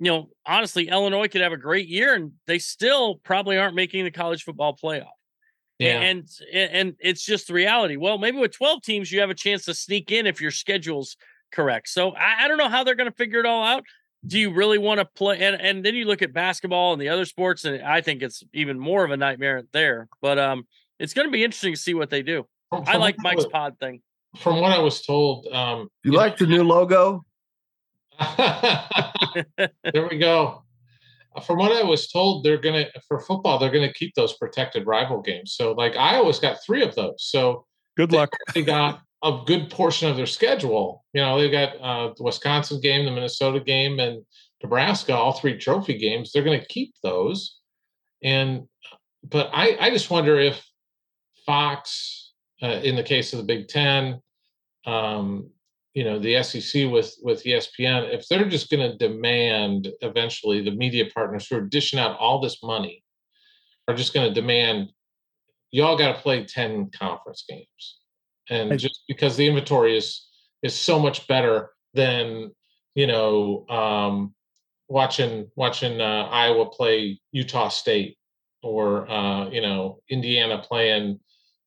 You know, honestly, Illinois could have a great year and they still probably aren't making the college football playoff. Yeah. And and and it's just the reality. Well, maybe with 12 teams, you have a chance to sneak in if your schedule's correct. So I, I don't know how they're going to figure it all out. Do you really want to play? And and then you look at basketball and the other sports, and I think it's even more of a nightmare there. But um, it's going to be interesting to see what they do. From- I like Mike's was- pod thing. From what I was told, um, You like the new logo? [LAUGHS] there we go. Uh, From what I was told, they're gonna for football, they're gonna keep those protected rival games. So like Iowa's got three of those. So Good luck. they got a good portion of their schedule. You know, they've got uh, the Wisconsin game, the Minnesota game, and Nebraska all three trophy games, they're going to keep those. And but I I just wonder if Fox, uh, in the case of the Big Ten, um, you know, the SEC with with ESPN, if they're just going to demand eventually the media partners who are dishing out all this money are just going to demand y'all got to play 10 conference games. And just because the inventory is is so much better than you know um watching watching uh, iowa play utah state or uh you know indiana playing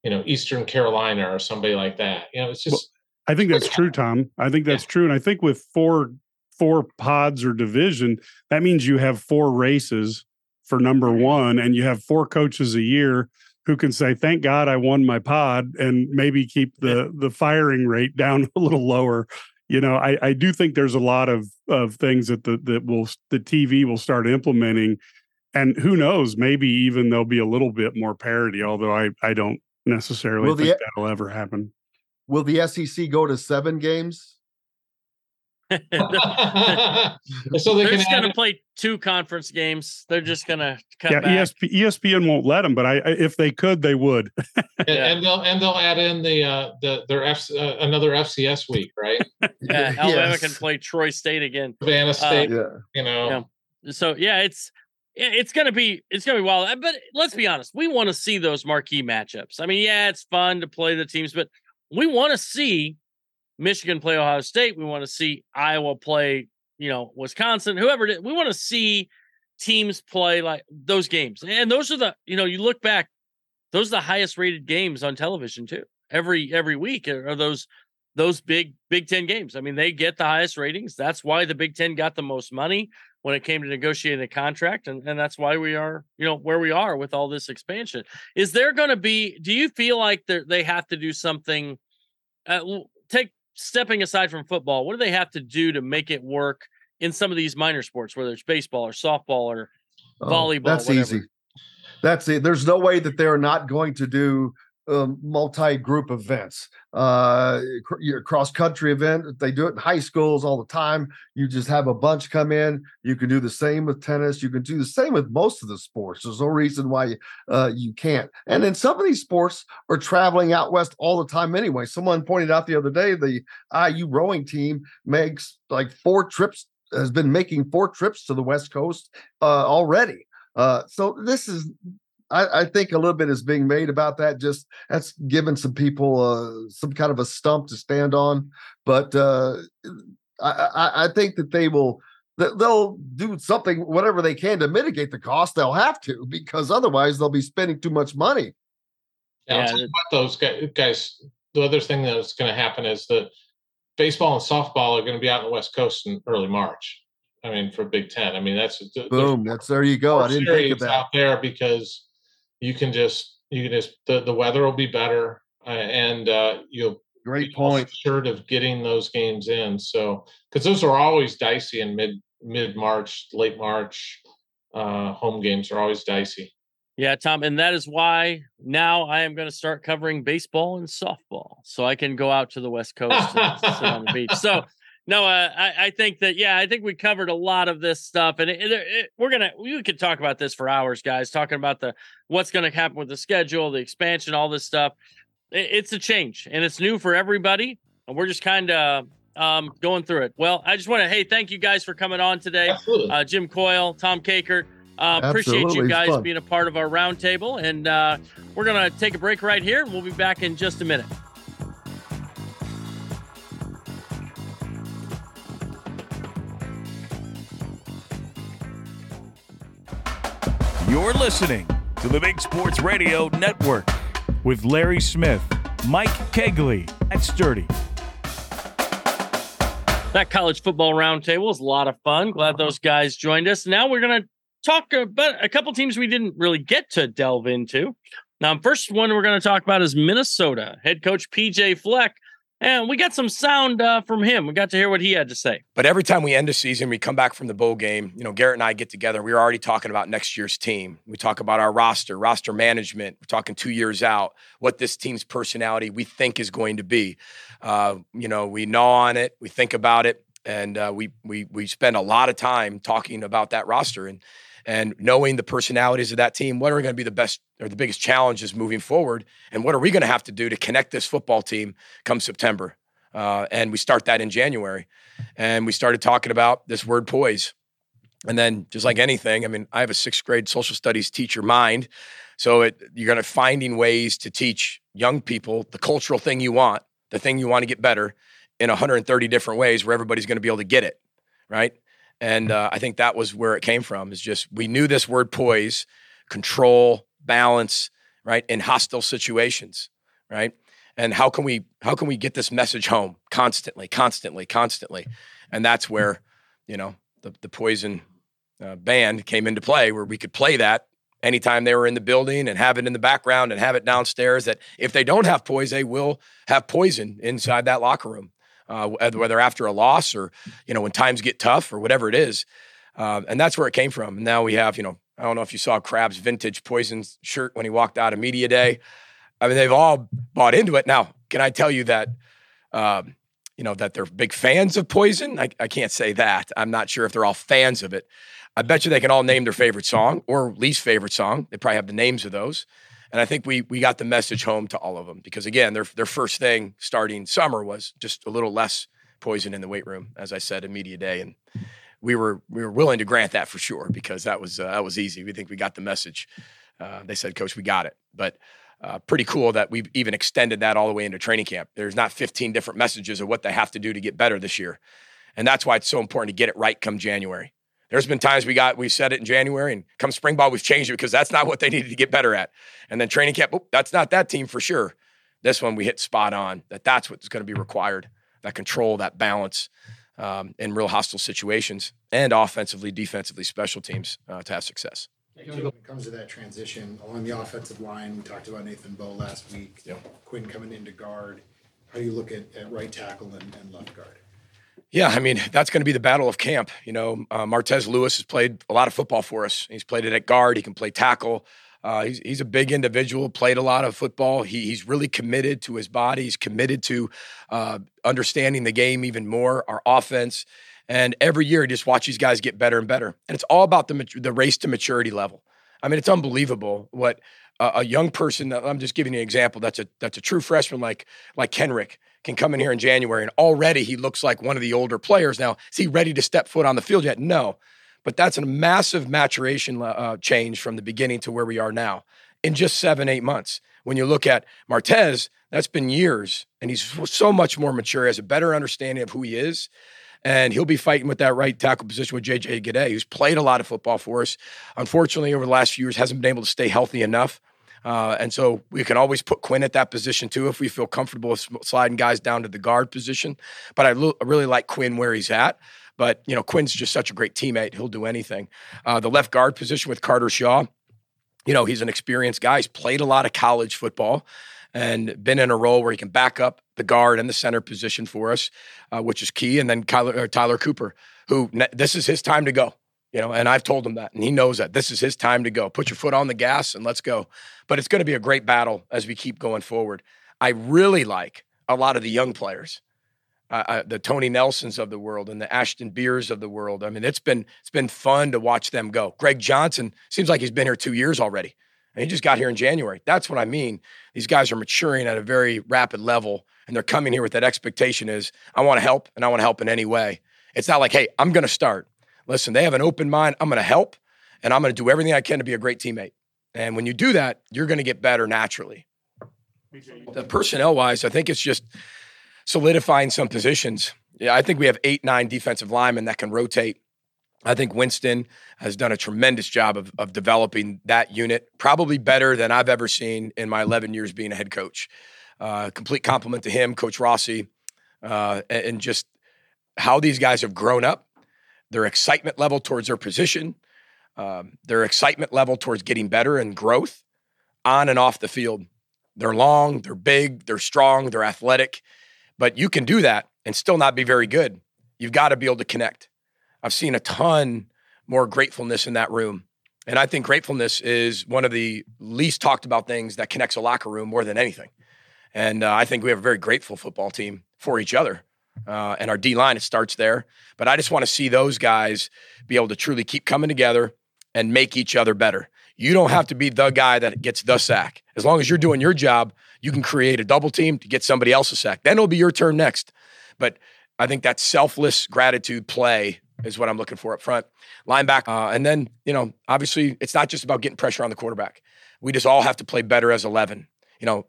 you know eastern carolina or somebody like that you know it's just well, i think that's true tom i think that's yeah. true and i think with four four pods or division that means you have four races for number one and you have four coaches a year who can say, "Thank God I won my pod," and maybe keep the the firing rate down [LAUGHS] a little lower. You know, I, I do think there's a lot of of things that the that will the TV will start implementing, and who knows, maybe even there'll be a little bit more parity. Although I I don't necessarily will think the, that'll ever happen. Will the SEC go to seven games? [LAUGHS] so they are just going to play two conference games. They're just going to cut yeah. ESP, ESPN won't let them, but I, if they could, they would. [LAUGHS] and, and, they'll and they'll add in the uh, the their F, uh, another FCS week, right? [LAUGHS] yeah, Alabama yes. can play Troy State again. Savannah State, uh, yeah. you know. Yeah. So yeah, it's it's gonna be it's gonna be wild. Uh, but let's be honest, we want to see those marquee matchups. I mean, yeah, it's fun to play the teams, but we want to see Michigan play Ohio State. We want to see Iowa play, you know, Wisconsin, whoever it is. We want to see teams play like those games. And those are the, you know, you look back, those are the highest rated games on television too. Every every week are those those big Big Ten games. I mean, they get the highest ratings. That's why the Big Ten got the most money when it came to negotiating the contract, and, and that's why we are, you know, where we are with all this expansion. Is there going to be? Do you feel like they have to do something? Uh, take stepping aside from football, what do they have to do to make it work in some of these minor sports, whether it's baseball or softball or oh, volleyball? That's whatever? easy. That's it. There's no way that they're not going to do um, multi-group events uh cross country event they do it in high schools all the time. You just have a bunch come in. You can do the same with tennis. You can do the same with most of the sports. There's no reason why uh, you can't. And then some of these sports are traveling out west all the time anyway. Someone pointed out the other day the iu rowing team makes like four trips has been making four trips to the west coast uh, already. Uh, so this is I, I, think a little bit is being made about that. Just that's giving some people uh, some kind of a stump to stand on. But uh, I, I, think that they will they'll do something whatever they can to mitigate the cost. They'll have to because otherwise they'll be spending too much money. Yeah, yeah. those guys. The other thing that's going to happen is that baseball and softball are going to be out on the West Coast in early March. I mean, for Big Ten. I mean, that's boom. That's there you go. I didn't think of that out there because you can just you can just the, the weather will be better uh, and uh, you'll great point. assured of getting those games in so because those are always dicey in mid mid march late march uh, home games are always dicey. Yeah tom and that is why now i am going to start covering baseball and softball so i can go out to the west coast and sit on the beach. So [LAUGHS] [LAUGHS] no, uh, I, I, think that yeah, I think we covered a lot of this stuff, and it, it, it, we're gonna we could talk about this for hours, guys. Talking about the what's going to happen with the schedule, the expansion, all this stuff. it's a change, and it's new for everybody, and we're just kind of um, going through it. Well, I just want to hey, thank you guys for coming on today. Uh, Jim Coyle, Tom Kakert. Uh, appreciate you guys being a part of our roundtable, and uh, we're gonna take a break right here, and we'll be back in just a minute. You're listening to the Big Sports Radio Network with Larry Smith, Mike Cagley, and Sturdy. That college football roundtable was a lot of fun. Glad those guys joined us. Now we're going to talk about a couple teams we didn't really get to delve into. Now, first one we're going to talk about is Minnesota. Head coach PJ Fleck and we got some sound uh, from him. We got to hear what he had to say. But every time we end a season, we come back from the bowl game. You know, Garrett and I get together. We're already talking about next year's team. We talk about our roster, roster management. We're talking two years out, what this team's personality we think is going to be. Uh, you know, we gnaw on it, we think about it. and uh, we we we spend a lot of time talking about that roster and and knowing the personalities of that team. What are going to be the best or the biggest challenges moving forward, and what are we going to have to do to connect this football team come September? Uh, and we start that in January, and we started talking about this word poise. And then, just like anything, I mean, I have a sixth grade social studies teacher mind. So it, you're going to finding ways to teach young people the cultural thing you want, the thing you want to get better in 130 different ways where everybody's going to be able to get it. Right. And uh, I think that was where it came from is just we knew this word poise, control, balance, right, in hostile situations. Right. And how can we how can we get this message home constantly, constantly, constantly? And that's where, you know, the, the poison uh, band came into play where we could play that anytime they were in the building and have it in the background and have it downstairs that if they don't have poise they will have poison inside that locker room uh, whether after a loss or you know when times get tough or whatever it is uh, and that's where it came from and now we have you know i don't know if you saw crab's vintage poison shirt when he walked out of media day. I mean they've all bought into it. Now can i tell you that um, you know that they're big fans of poison? I, I can't say that. I'm not sure if they're all fans of it. I bet you they can all name their favorite song or least favorite song. They probably have the names of those. And I think we we got the message home to all of them because again, their their first thing starting summer was just a little less poison in the weight room, as I said in media day, and we were we were willing to grant that for sure because that was uh, that was easy. We think we got the message. Uh, they said, "Coach, we got it." But uh, pretty cool that we've even extended that all the way into training camp. There's not 15 different messages of what they have to do to get better this year, and that's why it's so important to get it right come January. There's been times we got we said it in January, and come spring ball we've changed it because that's not what they needed to get better at. And then training camp, oh, that's not that team for sure. This one we hit spot on. That that's what's going to be required. That control, that balance um, in real hostile situations, and offensively, defensively, special teams uh, to have success. When it comes to that transition along the offensive line, we talked about Nathan Boe last week. Yep. Quinn coming into guard. How do you look at, at right tackle and, and left guard? Yeah, I mean that's going to be the battle of camp. You know, uh, Martez Lewis has played a lot of football for us. He's played it at guard. He can play tackle. Uh, he's he's a big individual. Played a lot of football. He, he's really committed to his body. He's committed to uh, understanding the game even more. Our offense, and every year he just watch these guys get better and better. And it's all about the the race to maturity level. I mean, it's unbelievable what a young person. I'm just giving you an example. That's a that's a true freshman like like Kenrick can come in here in January and already he looks like one of the older players. Now, is he ready to step foot on the field yet? No. But that's a massive maturation uh, change from the beginning to where we are now in just seven, eight months. When you look at Martez, that's been years, and he's so much more mature, has a better understanding of who he is. And he'll be fighting with that right tackle position with JJ Gade, who's played a lot of football for us. Unfortunately, over the last few years, hasn't been able to stay healthy enough. Uh, and so we can always put Quinn at that position too if we feel comfortable sliding guys down to the guard position. But I, lo- I really like Quinn where he's at. But you know, Quinn's just such a great teammate; he'll do anything. Uh, the left guard position with Carter Shaw, you know, he's an experienced guy. He's played a lot of college football and been in a role where he can back up the guard and the center position for us, uh, which is key. And then Kyler, Tyler Cooper, who this is his time to go you know, and I've told him that, and he knows that this is his time to go. Put your foot on the gas and let's go. But it's going to be a great battle as we keep going forward. I really like a lot of the young players, uh, the Tony Nelsons of the world and the Ashton Beers of the world. I mean, it's been it's been fun to watch them go. Greg Johnson seems like he's been here two years already, and he just got here in January. That's what I mean. These guys are maturing at a very rapid level, and they're coming here with that expectation: is I want to help, and I want to help in any way. It's not like, hey, I'm going to start listen, they have an open mind. I'm going to help and I'm going to do everything I can to be a great teammate. And when you do that, you're going to get better naturally. The personnel wise, I think it's just solidifying some positions. Yeah, I think we have eight, nine defensive linemen that can rotate. I think Winston has done a tremendous job of, of developing that unit, probably better than I've ever seen in my 11 years being a head coach. Uh, complete compliment to him, Coach Rossi, uh, and just how these guys have grown up their excitement level towards their position, um, their excitement level towards getting better and growth on and off the field. They're long, they're big, they're strong, they're athletic, but you can do that and still not be very good. You've got to be able to connect. I've seen a ton more gratefulness in that room. And I think gratefulness is one of the least talked about things that connects a locker room more than anything. And uh, I think we have a very grateful football team for each other uh, and our D line. It starts there. But I just want to see those guys be able to truly keep coming together and make each other better. You don't have to be the guy that gets the sack. As long as you're doing your job, you can create a double team to get somebody else a sack. Then it'll be your turn next. But I think that selfless gratitude play is what I'm looking for up front. Linebacker. Uh, and then, you know, obviously it's not just about getting pressure on the quarterback. We just all have to play better as 11. You know,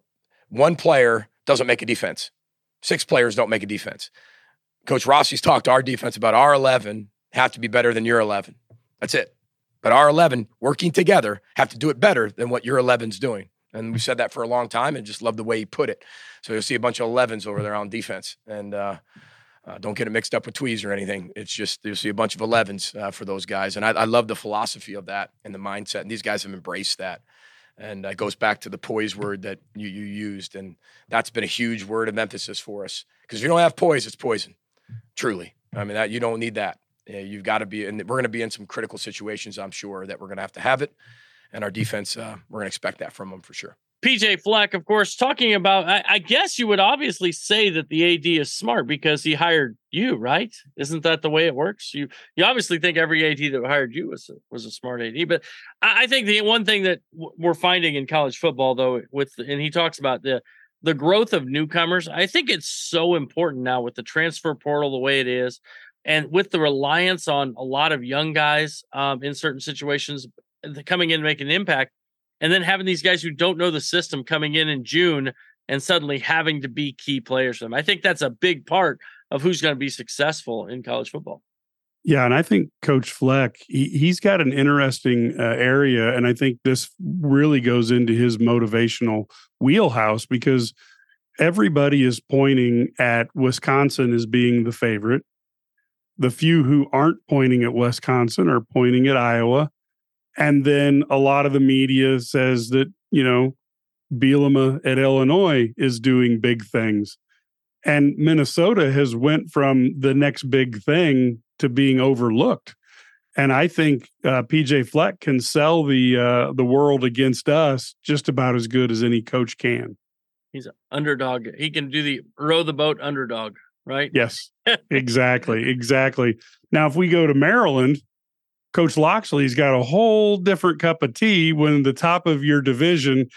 one player doesn't make a defense. Six players don't make a defense. Coach Rossi's talked to our defense about our 11 have to be better than your 11. That's it. But our 11 working together have to do it better than what your 11's doing. And we said that for a long time and just love the way he put it. So you'll see a bunch of 11s over there on defense. And uh, uh, don't get it mixed up with tweez or anything. It's just you'll see a bunch of 11s uh, for those guys. And I, I, love the philosophy of that and the mindset. And these guys have embraced that. And it goes back to the poise word that you, you used. And that's been a huge word of emphasis for us. Because if you don't have poise, it's poison. Truly. I mean, that you don't need that. You've got to be, and we're going to be in some critical situations, I'm sure, that we're going to have to have it. And our defense, uh, we're going to expect that from them for sure. PJ Fleck, of course, talking about, I, I, guess you would obviously say that the AD is smart because he hired you, right? Isn't that the way it works? You you obviously think every AD that hired you was a, was a smart AD, but I, I think the one thing that w- we're finding in college football, though, with and he talks about the the growth of newcomers. I think it's so important now with the transfer portal the way it is, and with the reliance on a lot of young guys um, in certain situations coming in and making an impact and then having these guys who don't know the system coming in in June and suddenly having to be key players for them. I think that's a big part of who's going to be successful in college football. Yeah, and I think Coach Fleck, he, he's got an interesting uh, area, and I think this really goes into his motivational wheelhouse because everybody is pointing at Wisconsin as being the favorite. The few who aren't pointing at Wisconsin are pointing at Iowa. And then a lot of the media says that, you know, Bielema at Illinois is doing big things. And Minnesota has went from the next big thing to being overlooked. And I think uh, PJ Fleck can sell the uh, the world against us just about as good as any coach can. He's an underdog. He can do the row the boat underdog, right? Yes, [LAUGHS] exactly, exactly. Now, if we go to Maryland, Coach Locksley's got a whole different cup of tea when the top of your division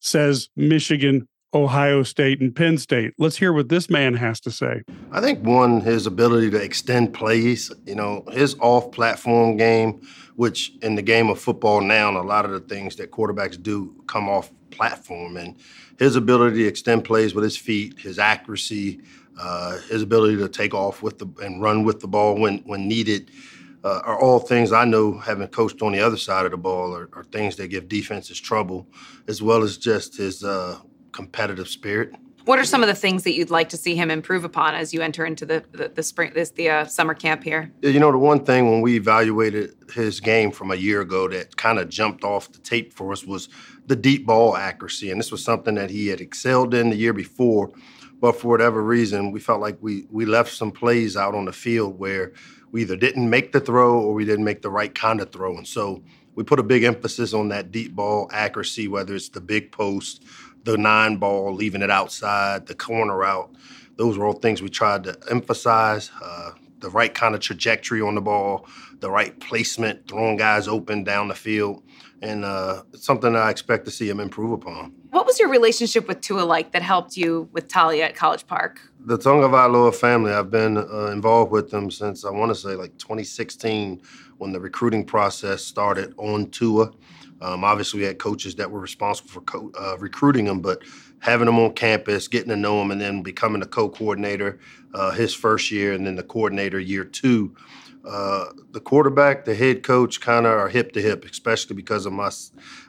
says Michigan, Ohio State, and Penn State. Let's hear what this man has to say. I think one, his ability to extend plays, you know, his off platform game, which in the game of football now, a lot of the things that quarterbacks do come off platform. And his ability to extend plays with his feet, his accuracy, uh, his ability to take off with the and run with the ball when when needed uh, are all things I know, having coached on the other side of the ball, are, are things that give defenses trouble, as well as just his uh, competitive spirit. What are some of the things that you'd like to see him improve upon as you enter into the the, the spring this the uh, summer camp here? You know, the one thing when we evaluated his game from a year ago that kind of jumped off the tape for us was the deep ball accuracy, and this was something that he had excelled in the year before, but for whatever reason, we felt like we we left some plays out on the field where we either didn't make the throw or we didn't make the right kind of throw. And so we put a big emphasis on that deep ball accuracy, whether it's the big post, the nine ball, leaving it outside, the corner out. Those were all things we tried to emphasize. Uh, the right kind of trajectory on the ball, the right placement, throwing guys open down the field, and uh, it's something I expect to see him improve upon. What was your relationship with Tua like that helped you with Taulia at College Park? The Tagovailoa family, I've been uh, involved with them since I want to say like 2016 when the recruiting process started on Tua. Um, obviously, we had coaches that were responsible for co- uh, recruiting him, but having him on campus, getting to know him, and then becoming a co-coordinator uh, his first year, and then the coordinator year two. Uh, the quarterback, the head coach, kind of are hip to hip, especially because of my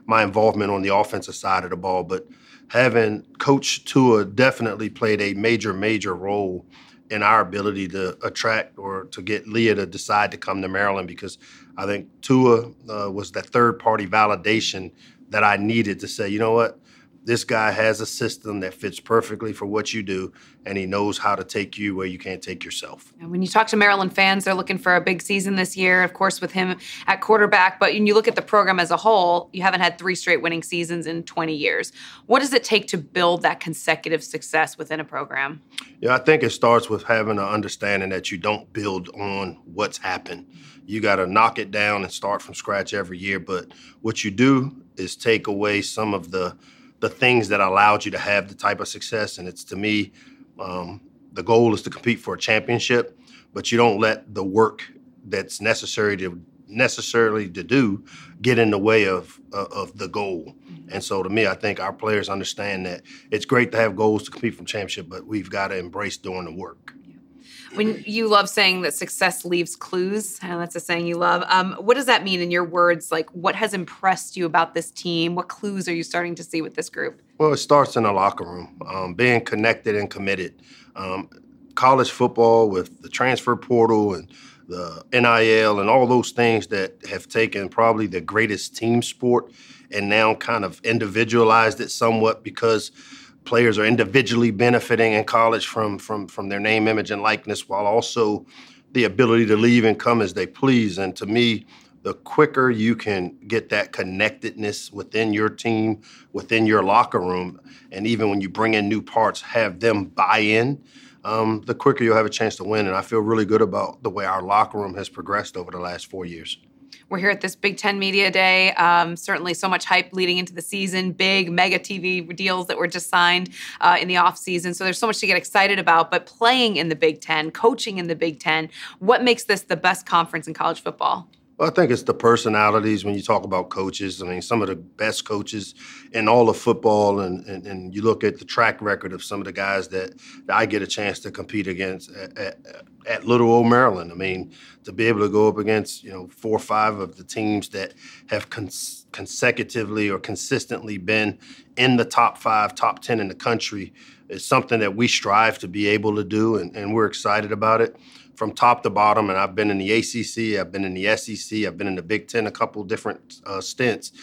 my involvement on the offensive side of the ball. But having Coach Tua definitely played a major, major role in our ability to attract or to get Leah to decide to come to Maryland because I think Tua uh, was that third party validation that I needed to say, you know what, this guy has a system that fits perfectly for what you do, and he knows how to take you where you can't take yourself. And when you talk to Maryland fans, they're looking for a big season this year, of course, with him at quarterback. But when you look at the program as a whole, you haven't had three straight winning seasons in 20 years. What does it take to build that consecutive success within a program? Yeah, I think it starts with having an understanding that you don't build on what's happened. You got to knock it down and start from scratch every year. But what you do is take away some of the the things that allowed you to have the type of success. And it's to me, um, the goal is to compete for a championship, but you don't let the work that's necessary to necessarily to do get in the way of uh, of the goal. And so to me, I think our players understand that it's great to have goals to compete for a championship, but we've got to embrace doing the work when you love saying that success leaves clues, and that's a saying you love. Um, what does that mean in your words? Like, what has impressed you about this team? What clues are you starting to see with this group? Well, it starts in the locker room, um, being connected and committed. Um, college football with the transfer portal and the NIL and all those things that have taken probably the greatest team sport and now kind of individualized it somewhat because players are individually benefiting in college from from from their name, image, and likeness, while also the ability to leave and come as they please. And to me, the quicker you can get that connectedness within your team, within your locker room, and even when you bring in new parts, have them buy in. Um, the quicker you'll have a chance to win. And I feel really good about the way our locker room has progressed over the last four years. We're here at this Big Ten Media Day. Um, certainly so much hype leading into the season, big mega TV deals that were just signed uh, in the offseason. So there's so much to get excited about. But playing in the Big Ten, coaching in the Big Ten, what makes this the best conference in college football? I think it's the personalities when you talk about coaches. I mean, some of the best coaches in all of football, and, and, and you look at the track record of some of the guys that, that I get a chance to compete against at, at, at, Little Old Maryland. I mean, to be able to go up against, you know, four or five of the teams that have cons- consecutively or consistently been in the top five, top 10 in the country is something that we strive to be able to do, and, and we're excited about it from top to bottom, and I've been in the ACC, I've been in the SEC, I've been in the Big Ten, a couple different uh, stints.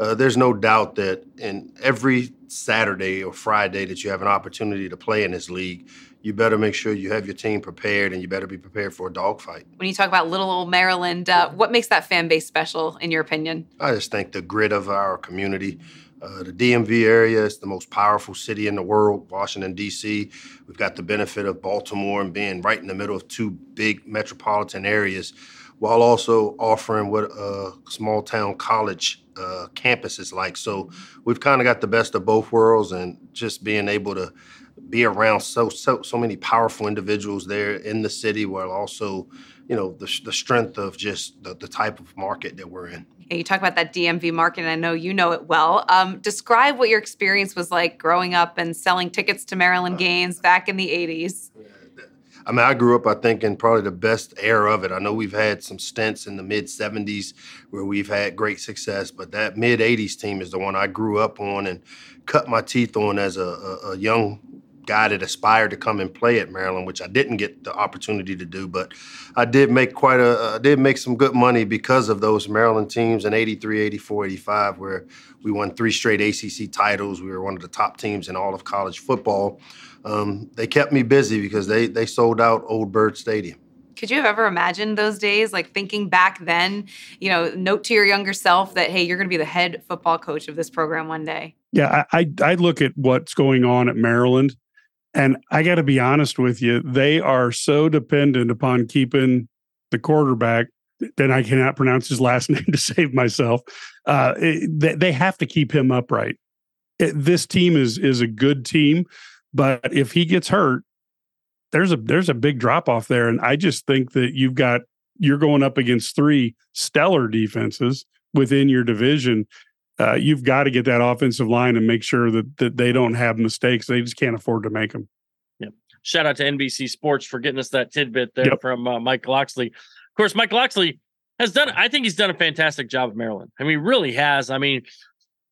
Uh, there's no doubt that in every Saturday or Friday that you have an opportunity to play in this league, you better make sure you have your team prepared and you better be prepared for a dogfight. When you talk about little old Maryland, uh, what makes that fan base special, in your opinion? I just think the grit of our community. Uh, the DMV area is the most powerful city in the world, Washington, D.C. We've got the benefit of Baltimore and being right in the middle of two big metropolitan areas, while also offering what a small town college uh, campus is like. So we've kind of got the best of both worlds, and just being able to be around so so so many powerful individuals there in the city, while also, you know, the, the strength of just the, the type of market that we're in you talk about that DMV market, and I know you know it well. Um, describe what your experience was like growing up and selling tickets to Maryland games back in the 80s. I mean, I grew up, I think, in probably the best era of it. I know we've had some stints in the mid 70s where we've had great success, but that mid 80s team is the one I grew up on and cut my teeth on as a, a, a young guy that aspired to come and play at Maryland, which I didn't get the opportunity to do, but I did make quite a I did make some good money because of those Maryland teams in 83, 84, 85 where we won three straight ACC titles. We were one of the top teams in all of college football. Um, they kept me busy because they they sold out Old Byrd Stadium. Could you have ever imagined those days? Like thinking back then, you know, note to your younger self that, hey, you're going to be the head football coach of this program one day. Yeah, I, I look at what's going on at Maryland and I got to be honest with you, they are so dependent upon keeping the quarterback. Then I cannot pronounce his last [LAUGHS] name to save myself. Uh, it, they have to keep him upright. It, this team is is a good team, but if he gets hurt, there's a there's a big drop off there. And I just think that you've got you're going up against three stellar defenses within your division uh, you've got to get that offensive line and make sure that that they don't have mistakes. They just can't afford to make them. Yep. Shout out to NBC Sports for getting us that tidbit there yep. from uh, Mike Locksley. Of course, Mike Locksley has done. I think he's done a fantastic job at Maryland. I mean, really has. I mean,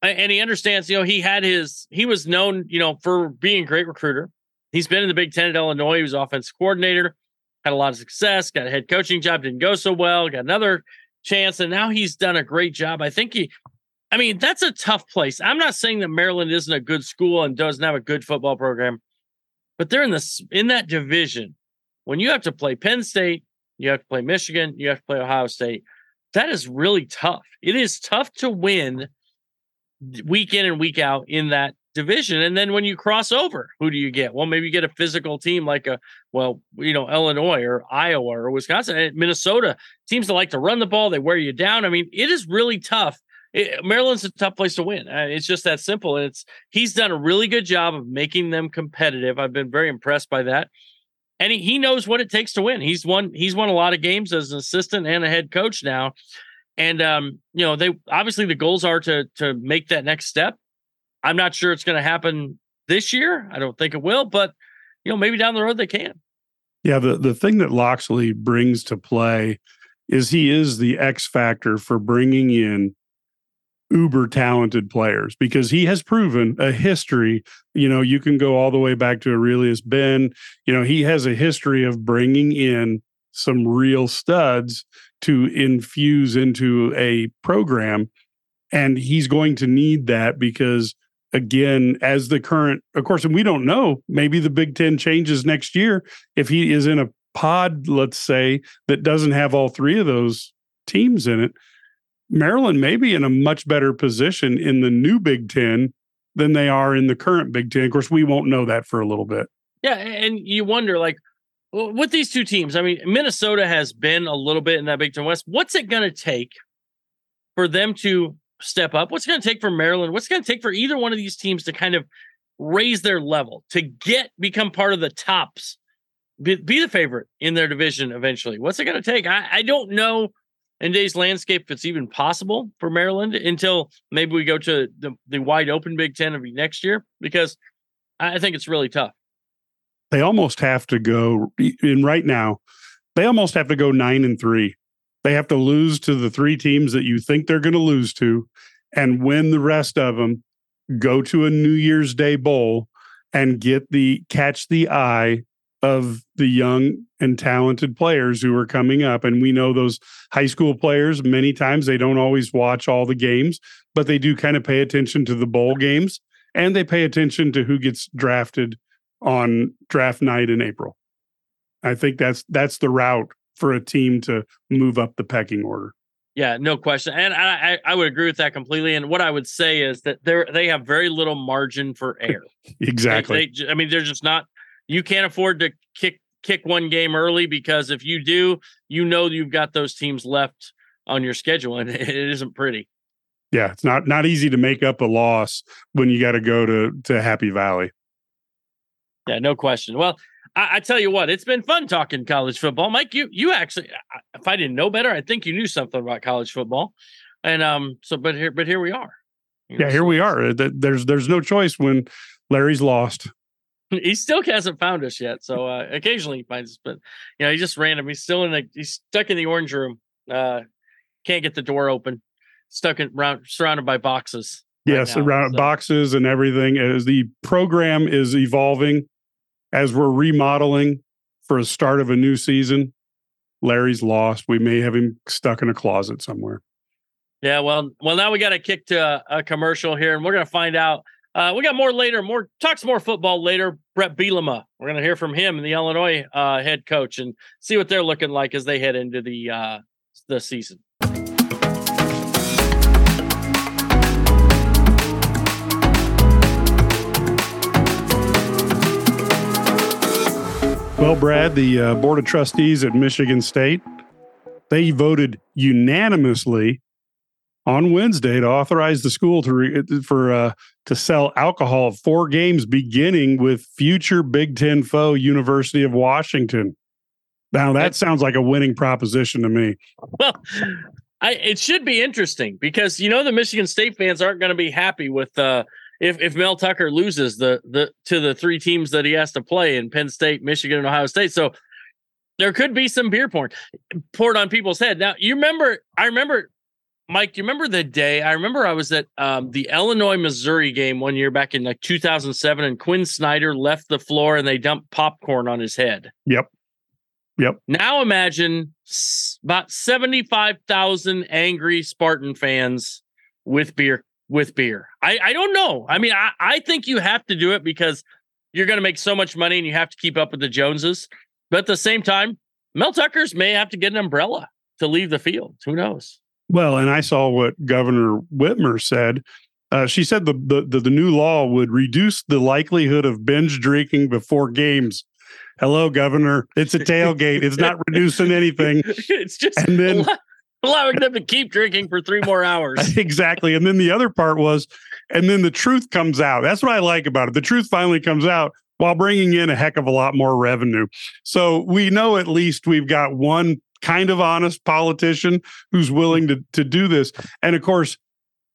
and he understands. You know, he had his. He was known, you know, for being a great recruiter. He's been in the Big Ten at Illinois. He was offensive coordinator. Had a lot of success. Got a head coaching job. Didn't go so well. Got another chance, and now he's done a great job. I think he I mean, that's a tough place. I'm not saying that Maryland isn't a good school and doesn't have a good football program, but they're in this in that division. When you have to play Penn State, you have to play Michigan, you have to play Ohio State. That is really tough. It is tough to win week in and week out in that division. And then when you cross over, who do you get? Well, maybe you get a physical team like a, well, you know, Illinois or Iowa or Wisconsin, Minnesota teams that like to run the ball. They wear you down. I mean, it is really tough. It, Maryland's a tough place to win. Uh, it's just that simple. And it's he's done a really good job of making them competitive. I've been very impressed by that. And he, he knows what it takes to win. He's won he's won a lot of games as an assistant and a head coach now. And um, you know, they obviously the goals are to to make that next step. I'm not sure it's going to happen this year. I don't think it will, but you know, maybe down the road they can. Yeah, the the thing that Locksley brings to play is he is the X factor for bringing in uber talented players because he has proven a history. You know, you can go all the way back to Arrelious Benn. You know, he has a history of bringing in some real studs to infuse into a program. And he's going to need that because, again, as the current, of course, and we don't know, maybe the Big Ten changes next year. If he is in a pod, let's say, that doesn't have all three of those teams in it, Maryland may be in a much better position in the new Big Ten than they are in the current Big Ten. Of course, we won't know that for a little bit. Yeah, and you wonder, like, with these two teams, I mean, Minnesota has been a little bit in that Big Ten West. What's it going to take for them to step up? What's going to take for Maryland? What's going to take for either one of these teams to kind of raise their level to get become part of the tops, be, be the favorite in their division eventually? What's it going to take? I, I don't know in today's landscape if it's even possible for Maryland until maybe we go to the, the wide open Big Ten of next year because I think it's really tough. They almost have to go in right now. They almost have to go nine and three. They have to lose to the three teams that you think they're going to lose to and win the rest of them, go to a New Year's Day bowl and get the catch the eye of the young and talented players who are coming up. And we know those high school players, many times they don't always watch all the games, but they do kind of pay attention to the bowl games and they pay attention to who gets drafted on draft night in April. I think that's that's the route for a team to move up the pecking order. Yeah, no question, and I I would agree with that completely. And what I would say is that they they have very little margin for error. exactly. They, they, I mean, they're just not you can't afford to kick kick one game early because if you do, you know you've got those teams left on your schedule, and [LAUGHS] it isn't pretty. Yeah, it's not not easy to make up a loss when you got to go to to Happy Valley. Yeah, no question. Well, I, I, tell you what, it's been fun talking college football, Mike. You you actually, if I didn't know better, I think you knew something about college football, and um, so but here but here we are. You know, yeah, here so we are. There's there's no choice when Larry's lost. He still hasn't found us yet. So uh, occasionally he finds us, but you know, he's just random. He's still in the he's stuck in the orange room. Uh, can't get the door open. Stuck in around surrounded by boxes. Right yes, now, around so. boxes and everything. As the program is evolving, as we're remodeling for a start of a new season, Larry's lost. We may have him stuck in a closet somewhere. Yeah, well, well, now we got to kick to a, a commercial here, and we're going to find out uh, we got more later. More talks more football later. Bret Bielema. We're going to hear from him, the Illinois uh, head coach, and see what they're looking like as they head into the uh, the season. Well, Brad, the uh, board of trustees at Michigan State they voted unanimously on Wednesday to authorize the school to re, for uh, to sell alcohol at four games, beginning with future Big Ten foe University of Washington. Now that sounds like a winning proposition to me. Well, I, it should be interesting because you know the Michigan State fans aren't going to be happy with uh, if if Mel Tucker loses the the to the three teams that he has to play in Penn State, Michigan, and Ohio State. So there could be some beer porn poured on people's head. Now you remember, I remember Mike, you remember the day? I remember I was at um, the Illinois Missouri game one year back in like 2007, and Quin Snyder left the floor and they dumped popcorn on his head. Yep. Yep. Now imagine about 75,000 angry Spartan fans with beer with beer. I, I don't know. I mean, I, I think you have to do it because you're going to make so much money and you have to keep up with the Joneses. But at the same time, Mel Tuckers may have to get an umbrella to leave the field. Who knows? Well, and I saw what Governor Whitmer said. Uh, she said the, the, the new law would reduce the likelihood of binge drinking before games. Hello, Governor. It's a tailgate. it's not reducing anything. [LAUGHS] it's just and then allowing them to keep drinking for three more hours. [LAUGHS] exactly. And then the other part was, and then the truth comes out. That's what I like about it. The truth finally comes out while bringing in a heck of a lot more revenue. So we know at least we've got one kind of honest politician who's willing to to do this. And of course,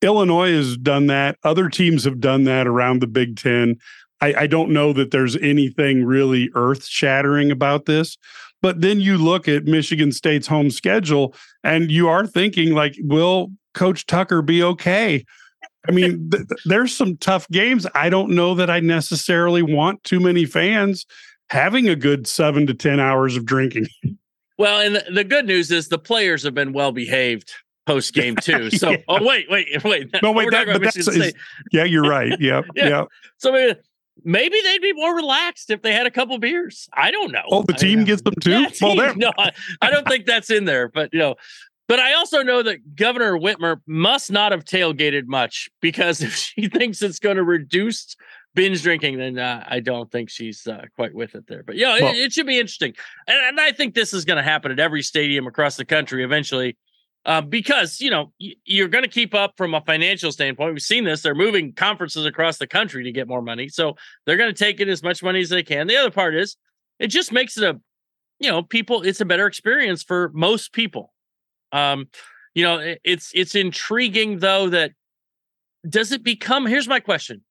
Illinois has done that. Other teams have done that around the Big Ten. I, I don't know that there's anything really earth shattering about this. But then you look at Michigan State's home schedule and you are thinking, like, will Coach Tucker be okay? I mean, [LAUGHS] th- there's some tough games. I don't know that I necessarily want too many fans having a good seven to 10 hours of drinking. [LAUGHS] Well, and the, the good news is the players have been well behaved post game [LAUGHS] too. So, Yeah. oh wait, wait, [LAUGHS] wait. No, wait, that, but that's, is- yeah, you're right. [LAUGHS] Yep. Yeah. Yep. So maybe, maybe they'd be more relaxed if they had a couple beers. I don't know. Oh, the team gets them too? Yeah, Well, team- no, I, I don't think that's in there. But you know, but I also know that Governor Whitmer must not have tailgated much because if she thinks it's going to reduce binge drinking, then uh, I don't think she's uh, quite with it there. But yeah, Well- it, it should be interesting, and, and I think this is going to happen at every stadium across the country eventually. Uh, because you know y- you're going to keep up from a financial standpoint. We've seen this; they're moving conferences across the country to get more money, so they're going to take in as much money as they can. The other part is, it just makes it a, you know, people. It's a better experience for most people. Um, you know, it- it's it's intriguing though that does it become? Here's my question: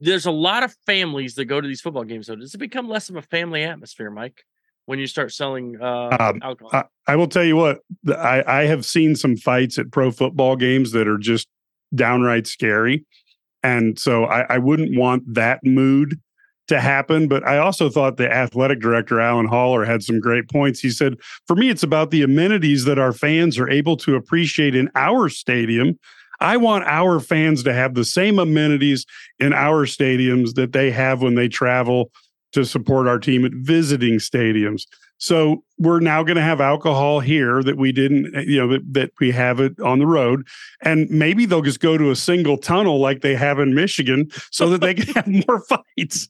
There's a lot of families that go to these football games. So does it become less of a family atmosphere, Mike, when you start selling uh, Um, alcohol? I, I will tell you what, I, I have seen some fights at pro football games that are just downright scary. And so I, I wouldn't want that mood to happen. But I also thought the athletic director, Alan Haller, had some great points. He said, for me, it's about the amenities that our fans are able to appreciate in our stadium. I want our fans to have the same amenities in our stadiums that they have when they travel to support our team at visiting stadiums. So we're now going to have alcohol here that we didn't, you know, that, that we have it on the road. And maybe they'll just go to a single tunnel like they have in Michigan so that they can [LAUGHS] have more fights.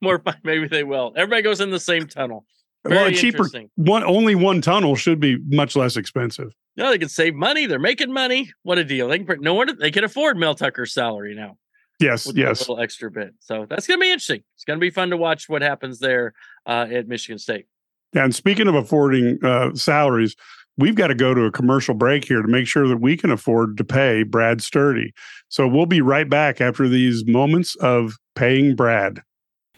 More fun. Maybe they will. Everybody goes in the same tunnel. Well, a cheaper one, only one tunnel should be much less expensive. No, they can save money. They're making money. What a deal! They can. put- No wonder they can afford Mel Tucker's salary now. Yes, with a yes. little extra bit. So that's going to be interesting. It's going to be fun to watch what happens there uh, at Michigan State. And speaking of affording uh, salaries, we've got to go to a commercial break here to make sure that we can afford to pay Brad Sturdy. So we'll be right back after these moments of paying Brad.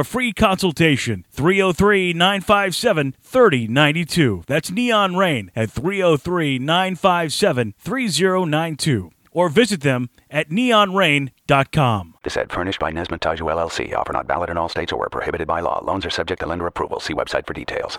a free consultation 303 957 3092. That's Neon Rain at 303 957 3092. Or visit them at neonrain.com. This ad furnished by Nesmond Taju LLC. Offer not valid in all states or where prohibited by law. Loans are subject to lender approval. See website for details.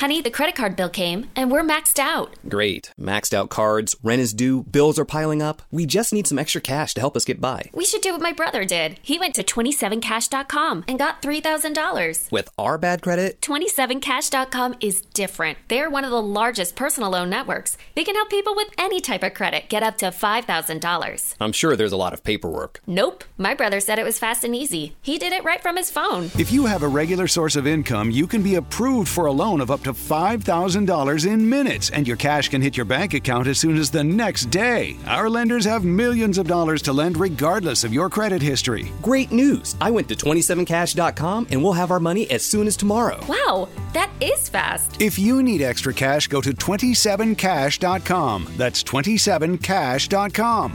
Honey, the credit card bill came and we're maxed out. Great. Maxed out cards, rent is due, bills are piling up. We just need some extra cash to help us get by. We should do what my brother did. He went to 27cash.com and got $3,000. With our bad credit, 27cash.com is different. They're one of the largest personal loan networks. They can help people with any type of credit get up to $5,000. I'm sure there's a lot of paperwork. Nope. My brother said it was fast and easy. He did it right from his phone. If you have a regular source of income, you can be approved for a loan of up to $5,000 in minutes, and your cash can hit your bank account as soon as the next day. Our lenders have millions of dollars to lend regardless of your credit history. Great news! I went to 27cash.com and we'll have our money as soon as tomorrow. Wow, that is fast. If you need extra cash, go to 27cash.com. That's 27cash.com.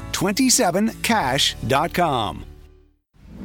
27cash.com.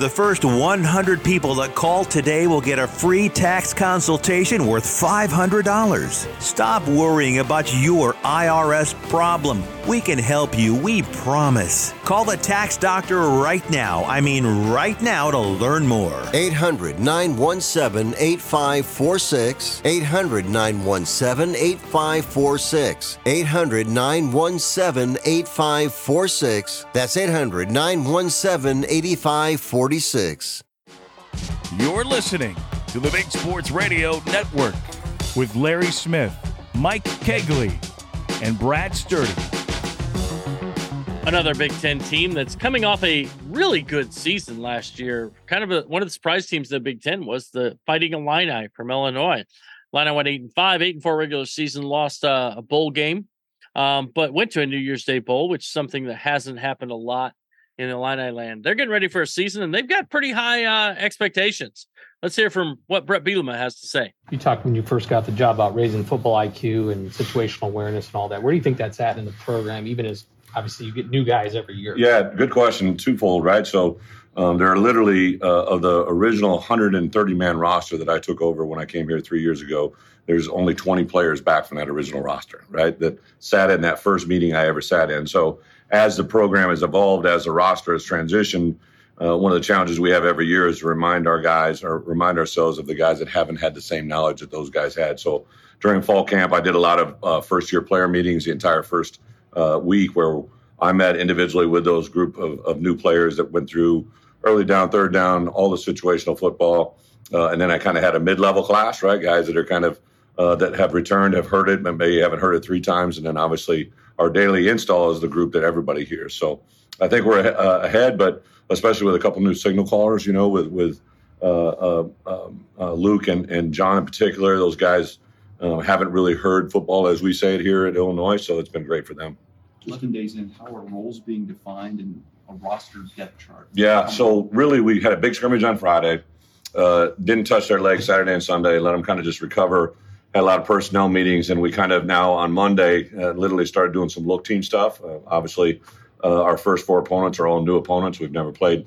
The first 100 people that call today will get a free tax consultation worth $500. Stop worrying about your IRS problem. We can help you, we promise. Call the tax doctor right now. I mean, right now to learn more. 800 917 8546. 800 917 8546. 800 917 8546. That's 800 917 8546. You're listening to the Big Sports Radio Network with Larry Smith, Mike Cagley, and Brad Sturdy. Another Big Ten team that's coming off a really good season last year. Kind of a, one of the surprise teams in the Big Ten was the Fighting Illini from Illinois. Illini went eight and five, eight and four regular season, lost uh, a bowl game, um, but went to a New Year's Day bowl, which is something that hasn't happened a lot in Illini land. They're getting ready for a season, and they've got pretty high uh, expectations. Let's hear from what Bret Bielema has to say. You talked when you first got the job about raising football IQ and situational awareness and all that. Where do you think that's at in the program, even as obviously you get new guys every year? Yeah, good question. Twofold, right? So um, there are literally uh, of the original 130 man roster that I took over when I came here three years ago. There's only 20 players back from that original roster, right? That sat in that first meeting I ever sat in. So as the program has evolved, as the roster has transitioned, uh, one of the challenges we have every year is to remind our guys or remind ourselves of the guys that haven't had the same knowledge that those guys had. So during fall camp, I did a lot of uh, first year player meetings the entire first uh, week where I met individually with those group of, of, new players that went through early down, third down, all the situational football. Uh, and then I kind of had a mid level class, right? Guys that are kind of uh, that have returned, have heard it, but maybe haven't heard it three times. And then obviously our daily install is the group that everybody hears. So I think we're uh, ahead, but especially with a couple new signal callers, you know, with with uh, uh, um, uh, Luke and, and John in particular. Those guys uh, haven't really heard football as we say it here at Illinois, so it's been great for them. 11 days in, how are roles being defined in a roster depth chart? Yeah, so really we had a big scrimmage on Friday. Uh, didn't touch their legs Saturday and Sunday. Let them kind of just recover. Had a lot of personnel meetings, and we kind of now on Monday uh, literally started doing some look team stuff. Uh, obviously, uh, our first four opponents are all new opponents. We've never played.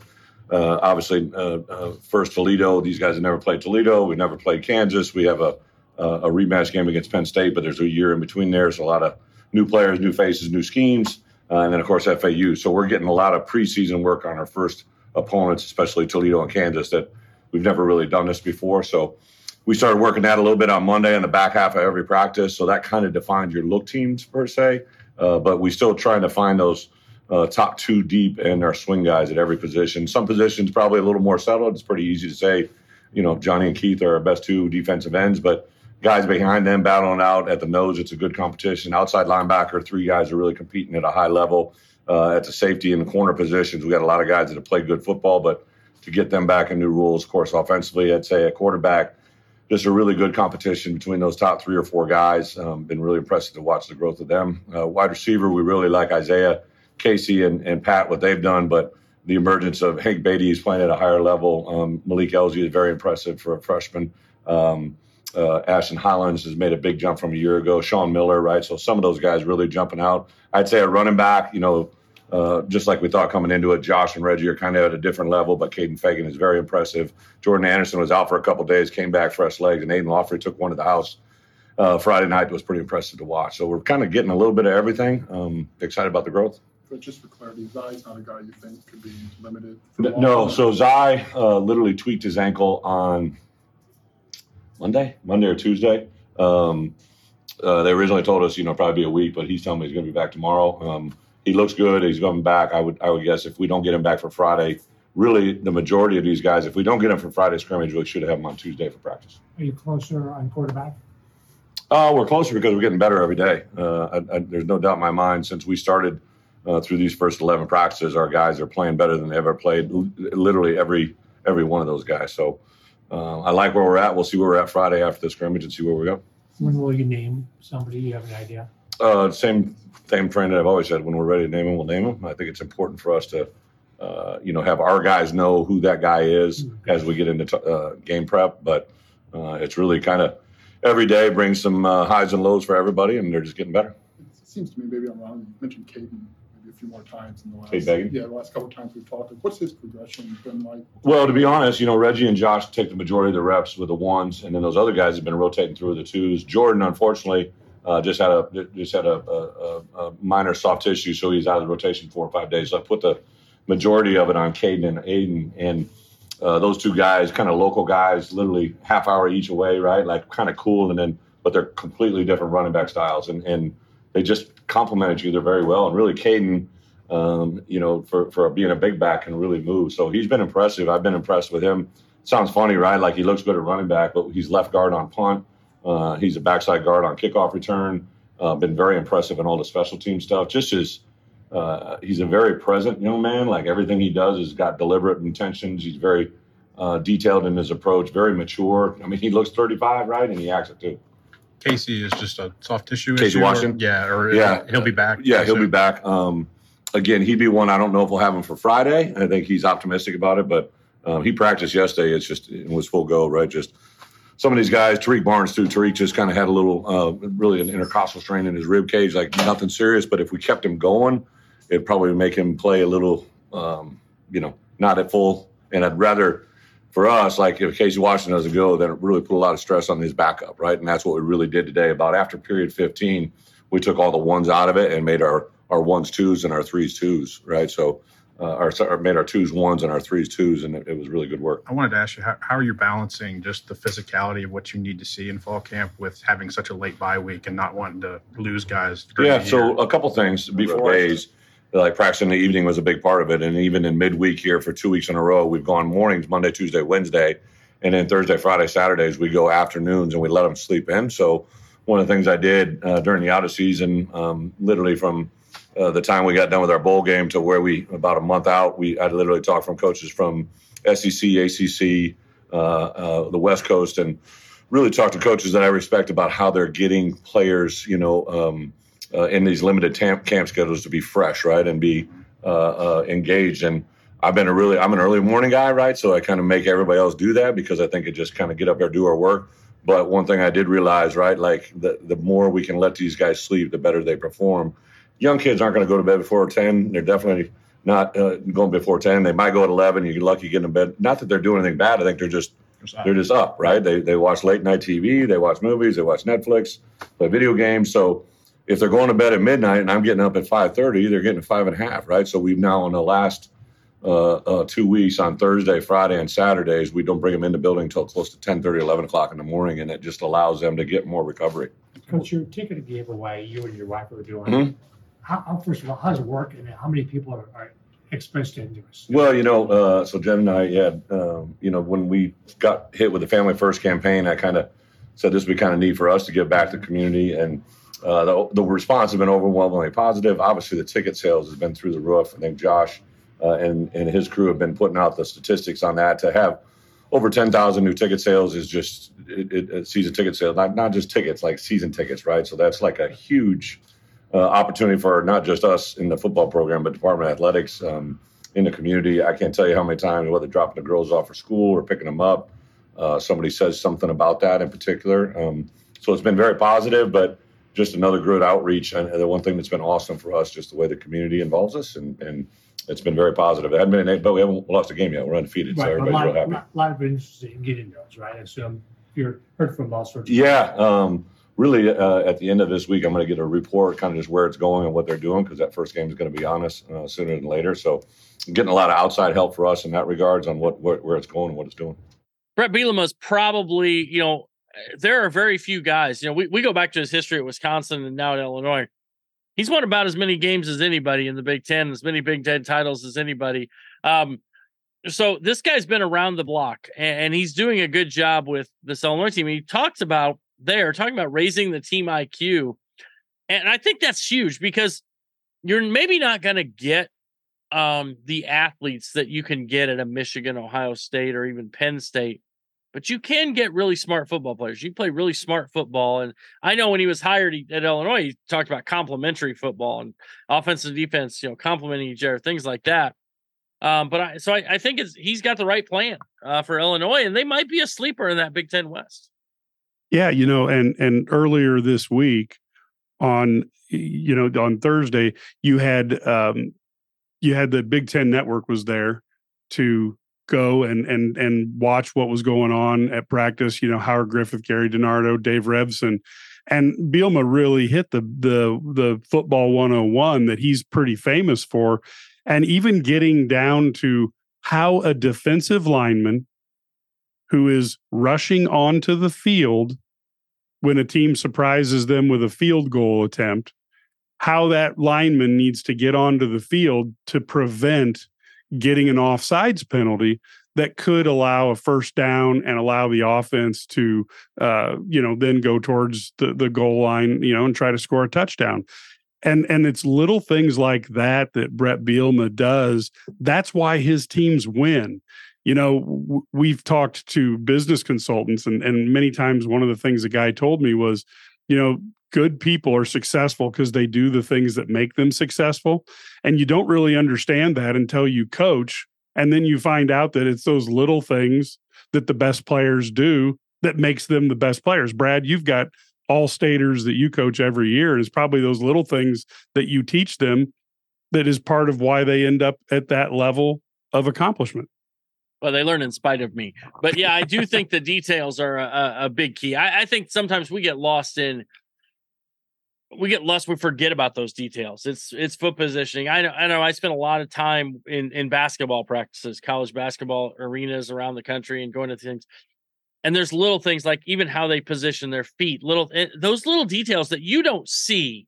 Uh, obviously, uh, uh, first Toledo. These guys have never played Toledo. We've never played Kansas. We have a a rematch game against Penn State, but there's a year in between there. So a lot of new players, new faces, new schemes, and then of course FAU. So we're getting a lot of preseason work on our first opponents, especially Toledo and Kansas, that we've never really done this before. So we started working that a little bit on Monday in the back half of every practice. So that kind of defines your look teams per se. Uh, but we still trying to find those uh, top two deep and our swing guys at every position. Some positions probably a little more settled. It's pretty easy to say, you know, Johnny and Keith are our best two defensive ends, but guys behind them battling out at the nose, it's a good competition. Outside linebacker, three guys are really competing at a high level. Uh, at the safety and corner positions, we got a lot of guys that have played good football, but to get them back in new rules, of course, offensively, I'd say a quarterback just a really good competition between those top three or four guys. Um, been really impressive to watch the growth of them. Uh, wide receiver, we really like Isaiah, Casey, and, and Pat, what they've done, but the emergence of Hank Beatty is playing at a higher level. Um, Malik Elzy is very impressive for a freshman. Um, uh, Ashton Hollins has made a big jump from a year ago. Sean Miller, right? So some of those guys really jumping out. I'd say a running back, you know, uh, just like we thought coming into it, Josh and Reggie are kind of at a different level, but Kaden Feagin is very impressive. Jordan Anderson was out for a couple days, came back fresh legs, and Aidan Laughery took one to the house uh, Friday night. was pretty impressive to watch. So we're kind of getting a little bit of everything. Um, excited about the growth. but just for clarity, Zai's not a guy you think could be limited. for a N- long No, so Zai uh, literally tweaked his ankle on Monday, Monday or Tuesday. Um, uh, they originally told us, you know, probably be a week, but he's telling me he's going to be back tomorrow. Um, he looks good. He's coming back. I would, I would guess if we don't get him back for Friday, really the majority of these guys, if we don't get him for Friday scrimmage, we should have him on Tuesday for practice. Are you closer on quarterback? Uh, we're closer because we're getting better every day. Uh, I, I, there's no doubt in my mind since we started uh, through these first 11 practices, our guys are playing better than they ever played. l- Literally every every one of those guys. So uh, I like where we're at. We'll see where we're at Friday after the scrimmage and see where we go. When will you name somebody? You have an idea? Uh, same same train that I've always said. When we're ready to name him, we'll name him. I think it's important for us to, uh, you know, have our guys know who that guy is as we get into t- uh, game prep. But uh, it's really kind of every day brings some uh, highs and lows for everybody, and they're just getting better. It seems to me, maybe I'm wrong, you mentioned Kaden maybe a few more times in the last. Began? Yeah, the last couple of times we've talked. What's his progression been like? Well, to be honest, you know, Reggie and Josh take the majority of the reps with the ones, and then those other guys have been rotating through the twos. Jordan, unfortunately, uh, just had a just had a, a, a, a minor soft tissue, so he's out of the rotation four or five days. So I put the majority of it on Kaden and Aidan, and uh, those two guys, kind of local guys, literally half hour each away, right? Like kind of cool, and then but they're completely different running back styles, and and they just complement you there very well. And really, Kaden um, you know, for, for being a big back can really move. So he's been impressive. I've been impressed with him. Sounds funny, right? Like he looks good at running back, but he's left guard on punt. Uh, he's a backside guard on kickoff return. Uh, been very impressive in all the special team stuff. Just as uh, he's a very present young man. Like everything he does has got deliberate intentions. He's very uh, detailed in his approach, very mature. I mean, he looks 35, right? And he acts it too. Casey is just a soft tissue Casey issue. or- Washington? yeah, or Yeah. he'll be back. Yeah, he'll be back. Um, again, he'd be one. I don't know if we'll have him for Friday. I think he's optimistic about it, but um, he practiced yesterday. It's just it was full go, right? Just some of these guys, Tarique Barnes too. Tarique just kind of had a little, uh, really an intercostal strain in his rib cage, like nothing serious. But if we kept him going, it'd probably make him play a little, um, you know, not at full. And I'd rather, for us, like if Casey Washington doesn't go, then it really put a lot of stress on his backup, right? And that's what we really did today. About after period 15, we took all the ones out of it and made our our ones twos and our threes twos, right? So, uh, our, or made our twos ones and our threes twos, and it, it was really good work. I wanted to ask you how, how are you balancing just the physicality of what you need to see in fall camp with having such a late bye week and not wanting to lose guys? Yeah, so a couple things before days, like practicing in the evening was a big part of it, and even in midweek here for two weeks in a row, we've gone mornings Monday, Tuesday, Wednesday, and then Thursday, Friday, Saturdays we go afternoons and we let them sleep in. So one of the things I did uh, during the out of season, um, literally from uh, the time we got done with our bowl game to where we about a month out, we I literally talked from coaches from SEC, ACC, uh, uh, the West Coast, and really talked to coaches that I respect about how they're getting players, you know, um, uh, in these limited camp, camp schedules to be fresh, right, and be uh, uh, engaged. And I've been a really, I'm an early morning guy, right, so I kind of make everybody else do that because I think it just kind of get up there, do our work. But one thing I did realize, right, like the the more we can let these guys sleep, the better they perform. Young kids aren't going to go to bed before ten. They're definitely not uh, going before ten. They might go at eleven. You're lucky getting to bed. Not that they're doing anything bad. I think they're just they're just up, right? They they watch late night TV. They watch movies. They watch Netflix. Play video games. So if they're going to bed at midnight and I'm getting up at five thirty, they're getting five and a half, right? So we've now in the last uh, uh, two weeks on Thursday, Friday, and Saturdays, we don't bring them in the building until close to 10, 11 o'clock in the morning, and it just allows them to get more recovery. Coach, your ticket giveaway you and your wife are doing. Mhm. How, how, first of all, how does it work, and how many people are, are expressed it? Well, you know, uh, so Jen and I, yeah, um, you know, when we got hit with the Family First campaign, I kind of said this would be kind of neat for us to give back to the community, and uh, the, the response has been overwhelmingly positive. Obviously, the ticket sales has been through the roof. I think Josh uh, and and his crew have been putting out the statistics on that. To have over ten thousand new ticket sales is just it, it, it season ticket sales, not not just tickets, like season tickets, right? So that's like a huge uh, opportunity for not just us in the football program, but Department of Athletics um, in the community. I can't tell you how many times, whether dropping the girls off for school or picking them up, uh, somebody says something about that in particular. Um, so it's been very positive, but just another good outreach. And the one thing that's been awesome for us, just the way the community involves us, and, and it's been very positive. It hasn't been, but we haven't lost a game yet. We're undefeated, so Right, but a everybody's lot, real happy. lot, lot of interest in getting those, right? I assume you're heard from all sorts. Yeah. Um, really, uh, at the end of this week, I'm going to get a report, kind of just where it's going and what they're doing, because that first game is going to be on us uh, sooner than later. So, getting a lot of outside help for us in that regards on what, what where it's going and what it's doing. Bret Bielema is probably, you know, there are very few guys. You know, we, we go back to his history at Wisconsin and now at Illinois. He's won about as many games as anybody in the Big Ten, as many Big Ten titles as anybody. Um, so this guy's been around the block and, and he's doing a good job with this Illinois team. He talks about there, talking about raising the team IQ. And I think that's huge because you're maybe not going to get um, the athletes that you can get at a Michigan, Ohio State, or even Penn State but you can get really smart football players. You play really smart football. And I know when he was hired at Illinois, he talked about complementary football and offense and defense, you know, complementing each other, things like that. Um, but I, so I, I, think he's got the right plan uh, for Illinois, and they might be a sleeper in that Big Ten West. Yeah, you know, and and earlier this week on you know on Thursday you had um you had the Big Ten Network was there to go and and and watch what was going on at practice. You know, Howard Griffith, Gary DiNardo, Dave Revsine, and Bielema really hit the the the football 101 that he's pretty famous for, and even getting down to how a defensive lineman who is rushing onto the field when a team surprises them with a field goal attempt how that lineman needs to get onto the field to prevent getting an offsides penalty that could allow a first down and allow the offense to uh, you know then go towards the, the goal line you know and try to score a touchdown. And and it's little things like that that Bret Bielema does. That's why his teams win. You know we've talked to business consultants and and many times one of the things the guy told me was you know good people are successful because they do the things that make them successful. And you don't really understand that until you coach. And then you find out that it's those little things that the best players do that makes them the best players. Brad, you've got all staters that you coach every year. It's probably those little things that you teach them that is part of why they end up at that level of accomplishment. Well, they learn in spite of me. But yeah, I do [LAUGHS] think the details are a, a big key. I, I think sometimes we get lost in we get lost. We forget about those details. It's it's foot positioning. I know. I know. I spent a lot of time in in basketball practices, college basketball arenas around the country, and going to things. And there's little things like even how they position their feet. Little eh, those little details that you don't see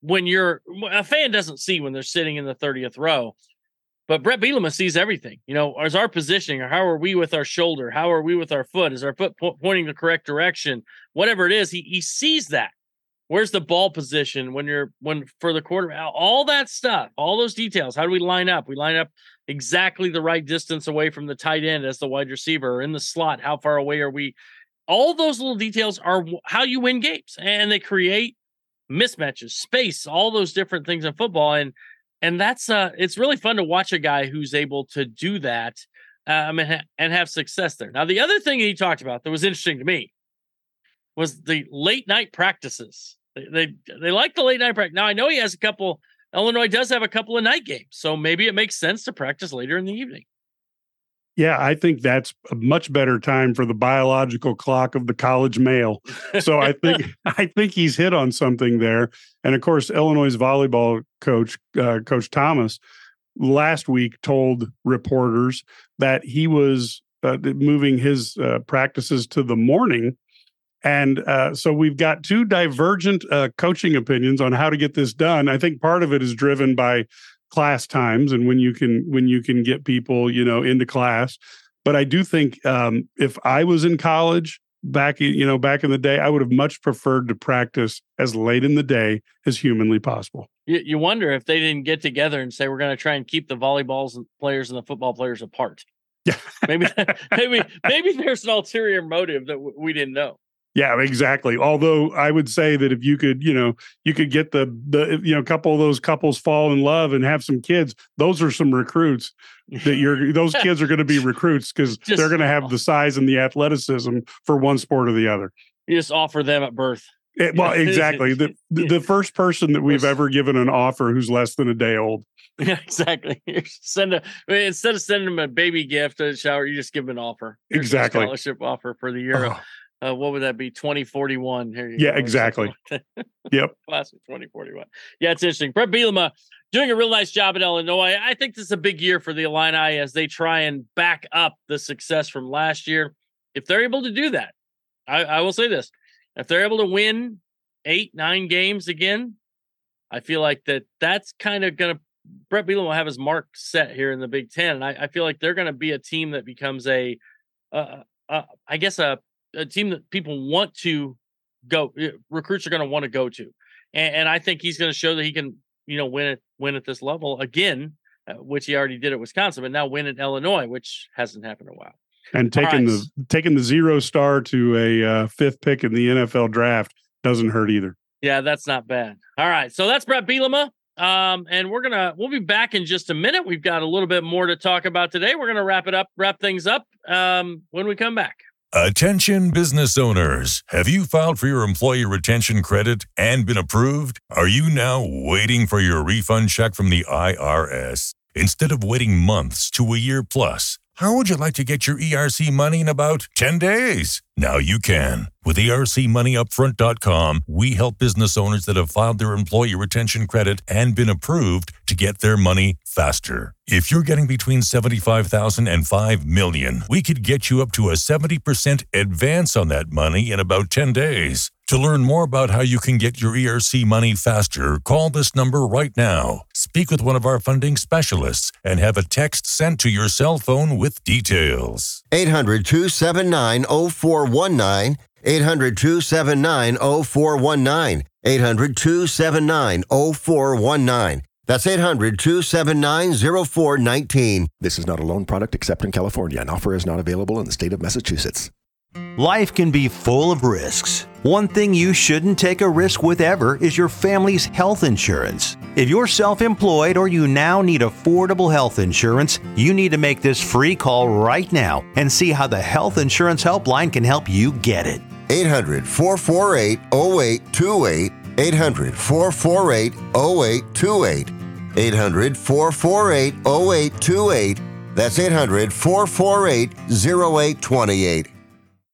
when you're a fan doesn't see when they're sitting in the 30th row. But Bret Bielema sees everything. You know, is our positioning, or how are we with our shoulder? How are we with our foot? Is our foot po- pointing the correct direction? Whatever it is, he he sees that where's the ball position when you're when for the quarter all that stuff all those details how do we line up we line up exactly the right distance away from the tight end as the wide receiver or in the slot how far away are we all those little details are how you win games and they create mismatches space all those different things in football and and that's uh it's really fun to watch a guy who's able to do that um and, ha- and have success there now the other thing he talked about that was interesting to me was the late night practices they they, they like the late night practice. Now I know he has a couple. Illinois does have a couple of night games, so maybe it makes sense to practice later in the evening. Yeah, I think that's a much better time for the biological clock of the college male. So I think [LAUGHS] [LAUGHS] I think he's hit on something there. And of course, Illinois volleyball coach uh, Coach Tamas last week told reporters that he was uh, moving his uh, practices to the morning and uh, so we've got two divergent uh, coaching opinions on how to get this done. I think part of it is driven by class times and when you can when you can get people you know into class. But I do think um, if I was in college back you know back in the day, I would have much preferred to practice as late in the day as humanly possible. You, you wonder if they didn't get together and say we're going to try and keep the volleyballs and players and the football players apart. Yeah, maybe [LAUGHS] maybe maybe there's an ulterior motive that w- we didn't know. Yeah, exactly. Although I would say that if you could, you know, you could get the the you know, a couple of those couples fall in love and have some kids, those are some recruits that you're [LAUGHS] those kids are going to be recruits because they're going to have the size and the athleticism for one sport or the other. You just offer them at birth. It, eh, [LAUGHS] well, exactly. The the first person that we've ever given an offer who's less than a day old. Yeah, exactly. [LAUGHS] Send a instead of sending them a baby gift, a shower, you just give them an offer. Exactly scholarship offer for the year. Oh uh, what would that be? 2041. Here you Yeah, go. exactly. [LAUGHS] Yep. Class of 2041. Yeah, it's interesting. Bret Bielema doing a real nice job in Illinois. I think this is a big year for the Illini as they try and back up the success from last year. If they're able to do that, I, I will say this: if they're able to win eight, nine games again, I feel like that that's kind of going to Bret Bielema will have his mark set here in the Big Ten, and I, I feel like they're going to be a team that becomes a, uh, uh, I guess a, a team that people want to go. uh, Recruits are going to want to go to, and, and I think he's going to show that he can, you know, win it, win at this level again, uh, which he already did at Wisconsin, but now win at Illinois, which hasn't happened in a while. And taking right. the taking the zero star to a uh, fifth pick in the NFL draft doesn't hurt either. Yeah, that's not bad. All right, so that's Bret Bielema. Um, and we're gonna we'll be back in just a minute. We've got a little bit more to talk about today. We're gonna wrap it up, wrap things up um, when we come back. Attention business owners. Have you filed for your employee retention credit and been approved? Are you now waiting for your refund check from the IRS? Instead of waiting months to a year plus, how would you like to get your ERC money in about 10 days? Now you can. With ERCMoneyUpfront.com, we help business owners that have filed their employee retention credit and been approved to get their money faster. If you're getting between 75,000 and 5 million, we could get you up to a 70% advance on that money in about 10 days. To learn more about how you can get your ERC money faster, call this number right now. Speak with one of our funding specialists and have a text sent to your cell phone with details. 800 279 0419. 800 279 0419. 800 279 0419. That's 800 279 0419. This is not a loan product except in California. An offer is not available in the state of Massachusetts. Life can be full of risks. One thing you shouldn't take a risk with ever is your family's health insurance. If you're self employed or you now need affordable health insurance, you need to make this free call right now and see how the Health Insurance Helpline can help you get it. 800 448 0828. 800 448 0828. 800 448 0828. That's 800 448 0828.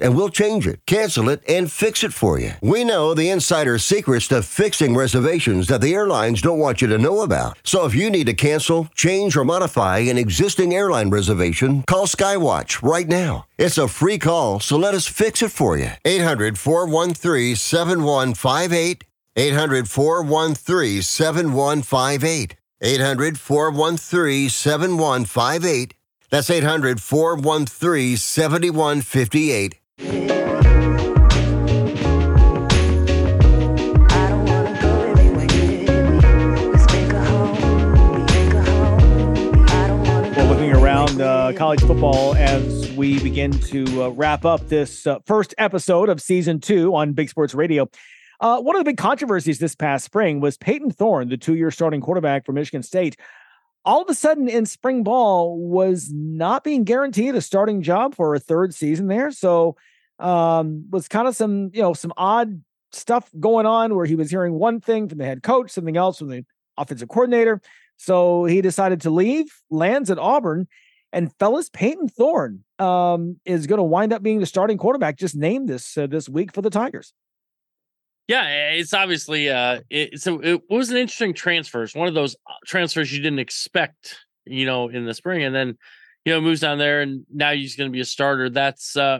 and we'll change it, cancel it, and fix it for you. We know the insider secrets to fixing reservations that the airlines don't want you to know about. So if you need to cancel, change, or modify an existing airline reservation, call Skywatch right now. It's a free call, so let us fix it for you. 800 413 7158. 800 413 7158. 800 413 7158. That's 800 413 7158. Well, looking around uh, college football as we begin to uh, wrap up this uh, first episode of season two on Big Sports Radio. Uh, one of the big controversies this past spring was Payton Thorne, the two year starting quarterback for Michigan State. All of a sudden in spring ball was not being guaranteed a starting job for a third season there. So um was kind of some, you know, some odd stuff going on where he was hearing one thing from the head coach, something else from the offensive coordinator. So he decided to leave, lands at Auburn, and fellas, Payton Thorne um, is going to wind up being the starting quarterback. Just named this uh, this week for the Tigers. Yeah, it's obviously uh it, so it was an interesting transfer. It's one of those uh, transfers you didn't expect, you know, in the spring, and then you know moves down there, and now he's going to be a starter. That's uh,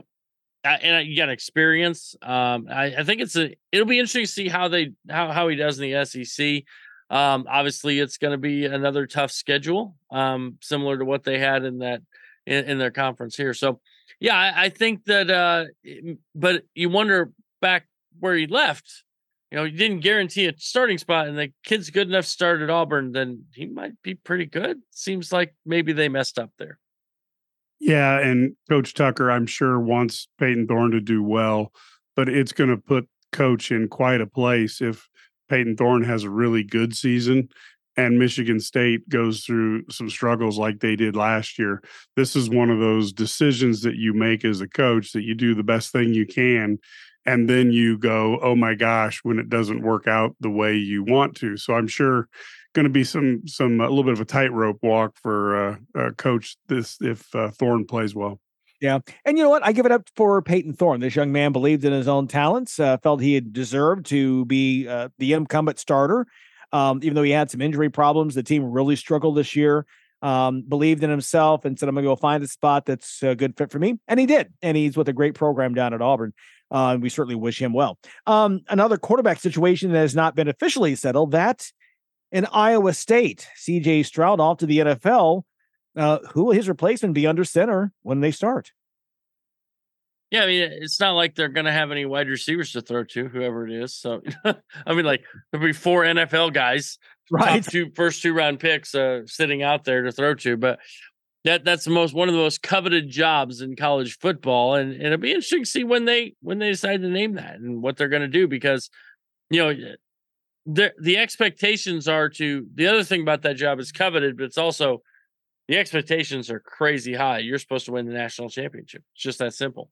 and you got experience. Um, I, I think it's a it'll be interesting to see how they how how he does in the SEC. Um, obviously, it's going to be another tough schedule, um, similar to what they had in that in, in their conference here. So, yeah, I, I think that. Uh, but you wonder back where he left. You know, he didn't guarantee a starting spot, and the kid's good enough to start at Auburn. Then he might be pretty good. Seems like maybe they messed up there. Yeah, and Coach Tucker, I'm sure wants Payton Thorne to do well, but it's going to put Coach in quite a place if Payton Thorne has a really good season and Michigan State goes through some struggles like they did last year. This is one of those decisions that you make as a coach that you do the best thing you can and then you go, "Oh my gosh," when it doesn't work out the way you want to. So I'm sure going to be some some a little bit of a tightrope walk for uh, uh, coach this if uh, plays well. Yeah. And you know what? I give it up for Payton Thorne. This young man believed in his own talents, uh, felt he had deserved to be uh, the incumbent starter. Um, even though he had some injury problems, the team really struggled this year. Um, believed in himself and said, I'm going to go find a spot that's a good fit for me. And he did. And he's with a great program down at Auburn. Uh, we certainly wish him well. Um, another quarterback situation that has not been officially settled that in Ohio State, CJ Stroud off to the NFL. Uh, who will his replacement be under center when they start? Yeah, I mean, it's not like they're going to have any wide receivers to throw to, whoever it is. So, [LAUGHS] I mean, like there'll be four NFL guys, right? two first two round picks uh, sitting out there to throw to. But that that's the most one of the most coveted jobs in college football, and, and it'll be interesting to see when they when they decide to name that and what they're going to do because you know the the expectations are to the other thing about that job is coveted, but it's also the expectations are crazy high. You're supposed to win the national championship. It's just that simple.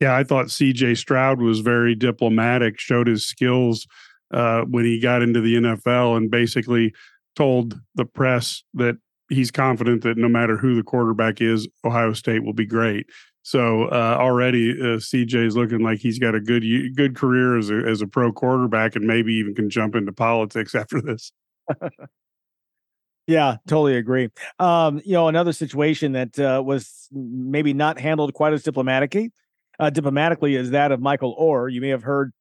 Yeah, I thought CJ Stroud was very diplomatic, showed his skills uh, when he got into the NFL, and basically told the press that he's confident that no matter who the quarterback is, Ohio State will be great. So uh, already uh, CJ is looking like he's got a good good career as a as a pro quarterback, and maybe even can jump into politics [LAUGHS] after this. [LAUGHS] yeah, totally agree. Um, you know, another situation that uh, was maybe not handled quite as diplomatically, uh, diplomatically as that of Michael Oher. You may have heard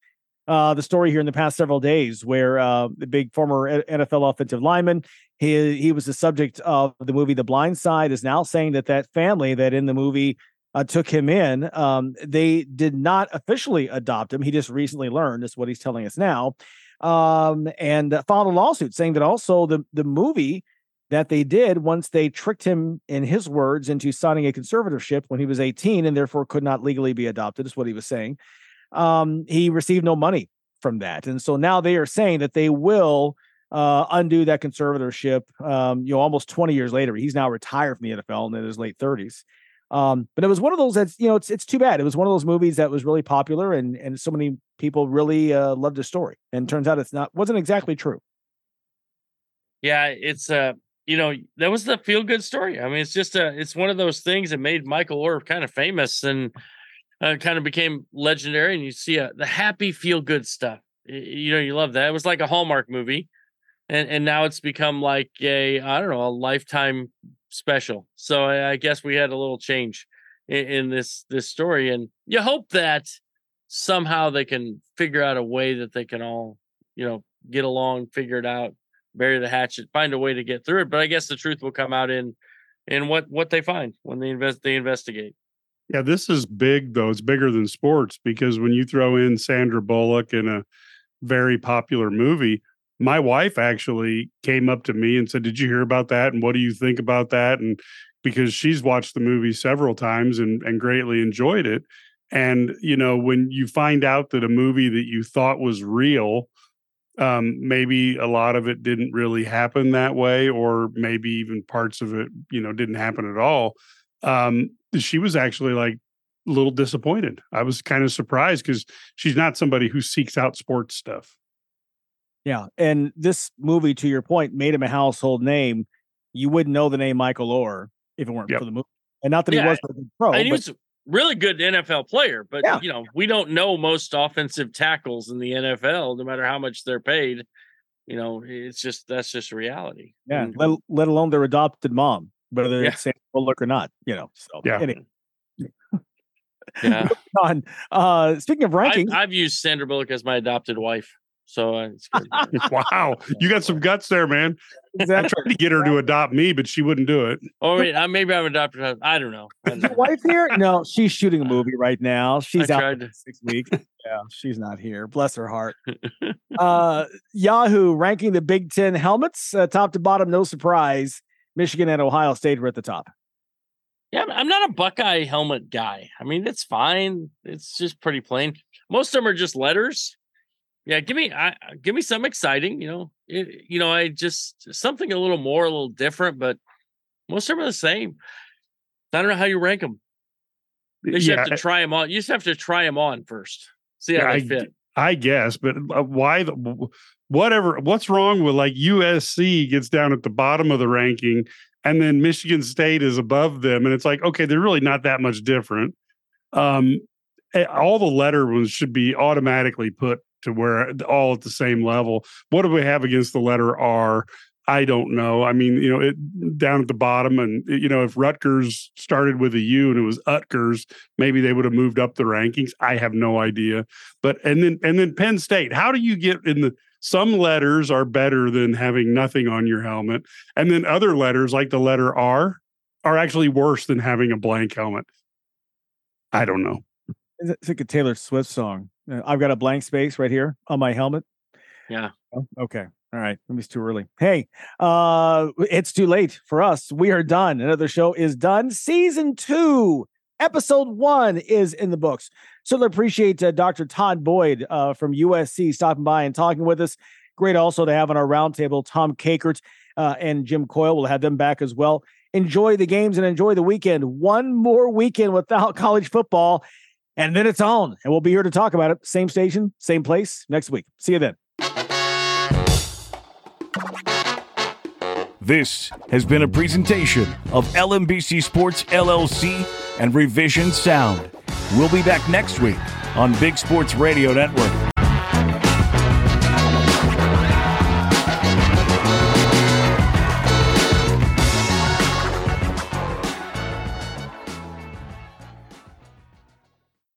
uh, the story here in the past several days, where uh, the big former NFL offensive lineman, he he was the subject of the movie The Blind Side, is now saying that that family that in the movie uh, took him in. Um, they did not officially adopt him. He just recently learned, is what he's telling us now, um, and filed a lawsuit saying that also the the movie that they did once they tricked him, in his words, into signing a conservatorship when he was 18 and therefore could not legally be adopted. Is what he was saying. Um, he received no money from that, and so now they are saying that they will uh, undo that conservatorship. Um, you know, almost 20 years later, he's now retired from the NFL and in his late 30s. Um, but it was one of those that's you know it's it's too bad. It was one of those movies that was really popular and and so many people really uh, loved the story. And turns out it's not wasn't exactly true. Yeah, it's uh you know that was the feel good story. I mean, it's just a it's one of those things that made Michael Oher kind of famous and uh, kind of became legendary. And you see uh, the happy feel good stuff. You know, you love that. It was like a Hallmark movie, and and now it's become like a I don't know a lifetime special. So I, I guess we had a little change in, in, this this story, and you hope that somehow they can figure out a way that they can all, you know, get along, figure it out, bury the hatchet, find a way to get through it. But I guess the truth will come out in in what what they find when they invest they investigate. Yeah, this is big though. It's bigger than sports because when you throw in Sandra Bullock in a very popular movie, my wife actually came up to me and said, "Did you hear about that? And what do you think about that?" And because she's watched the movie several times and and greatly enjoyed it. And you know, when you find out that a movie that you thought was real, um, maybe a lot of it didn't really happen that way, or maybe even parts of it, you know, didn't happen at all. Um, she was actually like a little disappointed. I was kind of surprised because she's not somebody who seeks out sports stuff. Yeah, and this movie, to your point, made him a household name. You wouldn't know the name Michael Oher if it weren't yep. for the movie, and not that yeah, he was a pro. And he was a really good NFL player, but yeah. you know we don't know most offensive tackles in the NFL, no matter how much they're paid. You know, it's just that's just reality. Yeah, and, let, let alone their adopted mom, whether yeah. it's Sandra Bullock or not. You know, so yeah. Anyway. Yeah. [LAUGHS] on. Uh, speaking of rankings, I've, I've used Sandra Bullock as my adopted wife. So uh, it's [LAUGHS] [LAUGHS] wow, you got some guts there, man. Exactly. I tried to get her to adopt me, but she wouldn't do it. Oh wait, I, maybe I'm adopted. I don't know. Is your wife here? No, she's shooting a movie right now. She's I out for six weeks. Yeah, she's not here. Bless her heart. Uh, Yahoo ranking the Big Ten helmets, uh, top to bottom, no surprise. Michigan and Ohio State were at the top. Yeah, I'm- not a Buckeye helmet guy. I mean, it's fine. It's just pretty plain. Most of them are just letters. Yeah, give me, I, give me some exciting. You know, it, you know, I just something a little more, a little different, but most of them are the same. I don't know how you rank them. You just have to eh try them on. You just have to try them on first. See how I, they fit. I guess, but uh, why the whatever? What's wrong with like USC gets down at the bottom of the ranking, and then Michigan State is above them, and it's like okay, they're really not that much different. Um, eh, all the letter ones should be automatically put to where all at the same level. What do we have against the letter R? I don't know. I mean, you know, it down at the bottom, and you know, if Rutgers started with a U and it was Utgers, maybe they would have moved up the rankings. I have no idea. But and then and then Penn State. How do you get in the some letters are better than having nothing on your helmet, and then other letters like the letter R are actually worse than having a blank helmet. I don't know. It's like a Taylor Swift song. Uh, I've got a blank space right here on my helmet. Yeah. Oh, okay. All right. Maybe it's too early. Hey, uh, it's too late for us. We are done. Another show is done. Season two, episode one is in the books. So I appreciate uh, Dr. Todd Boyd uh, from USC stopping by and talking with us. Great also to have on our roundtable Tom Kakert uh, and Jim Coyle. We'll have them back as well. Enjoy the games and enjoy the weekend. One more weekend without [LAUGHS] college football, and then it's on. And we'll be here to talk about it. Same station, same place next week. See you then. This has been a presentation of LMBC Sports LLC and Revision Sound. We'll be back next week on Big Sports Radio Network.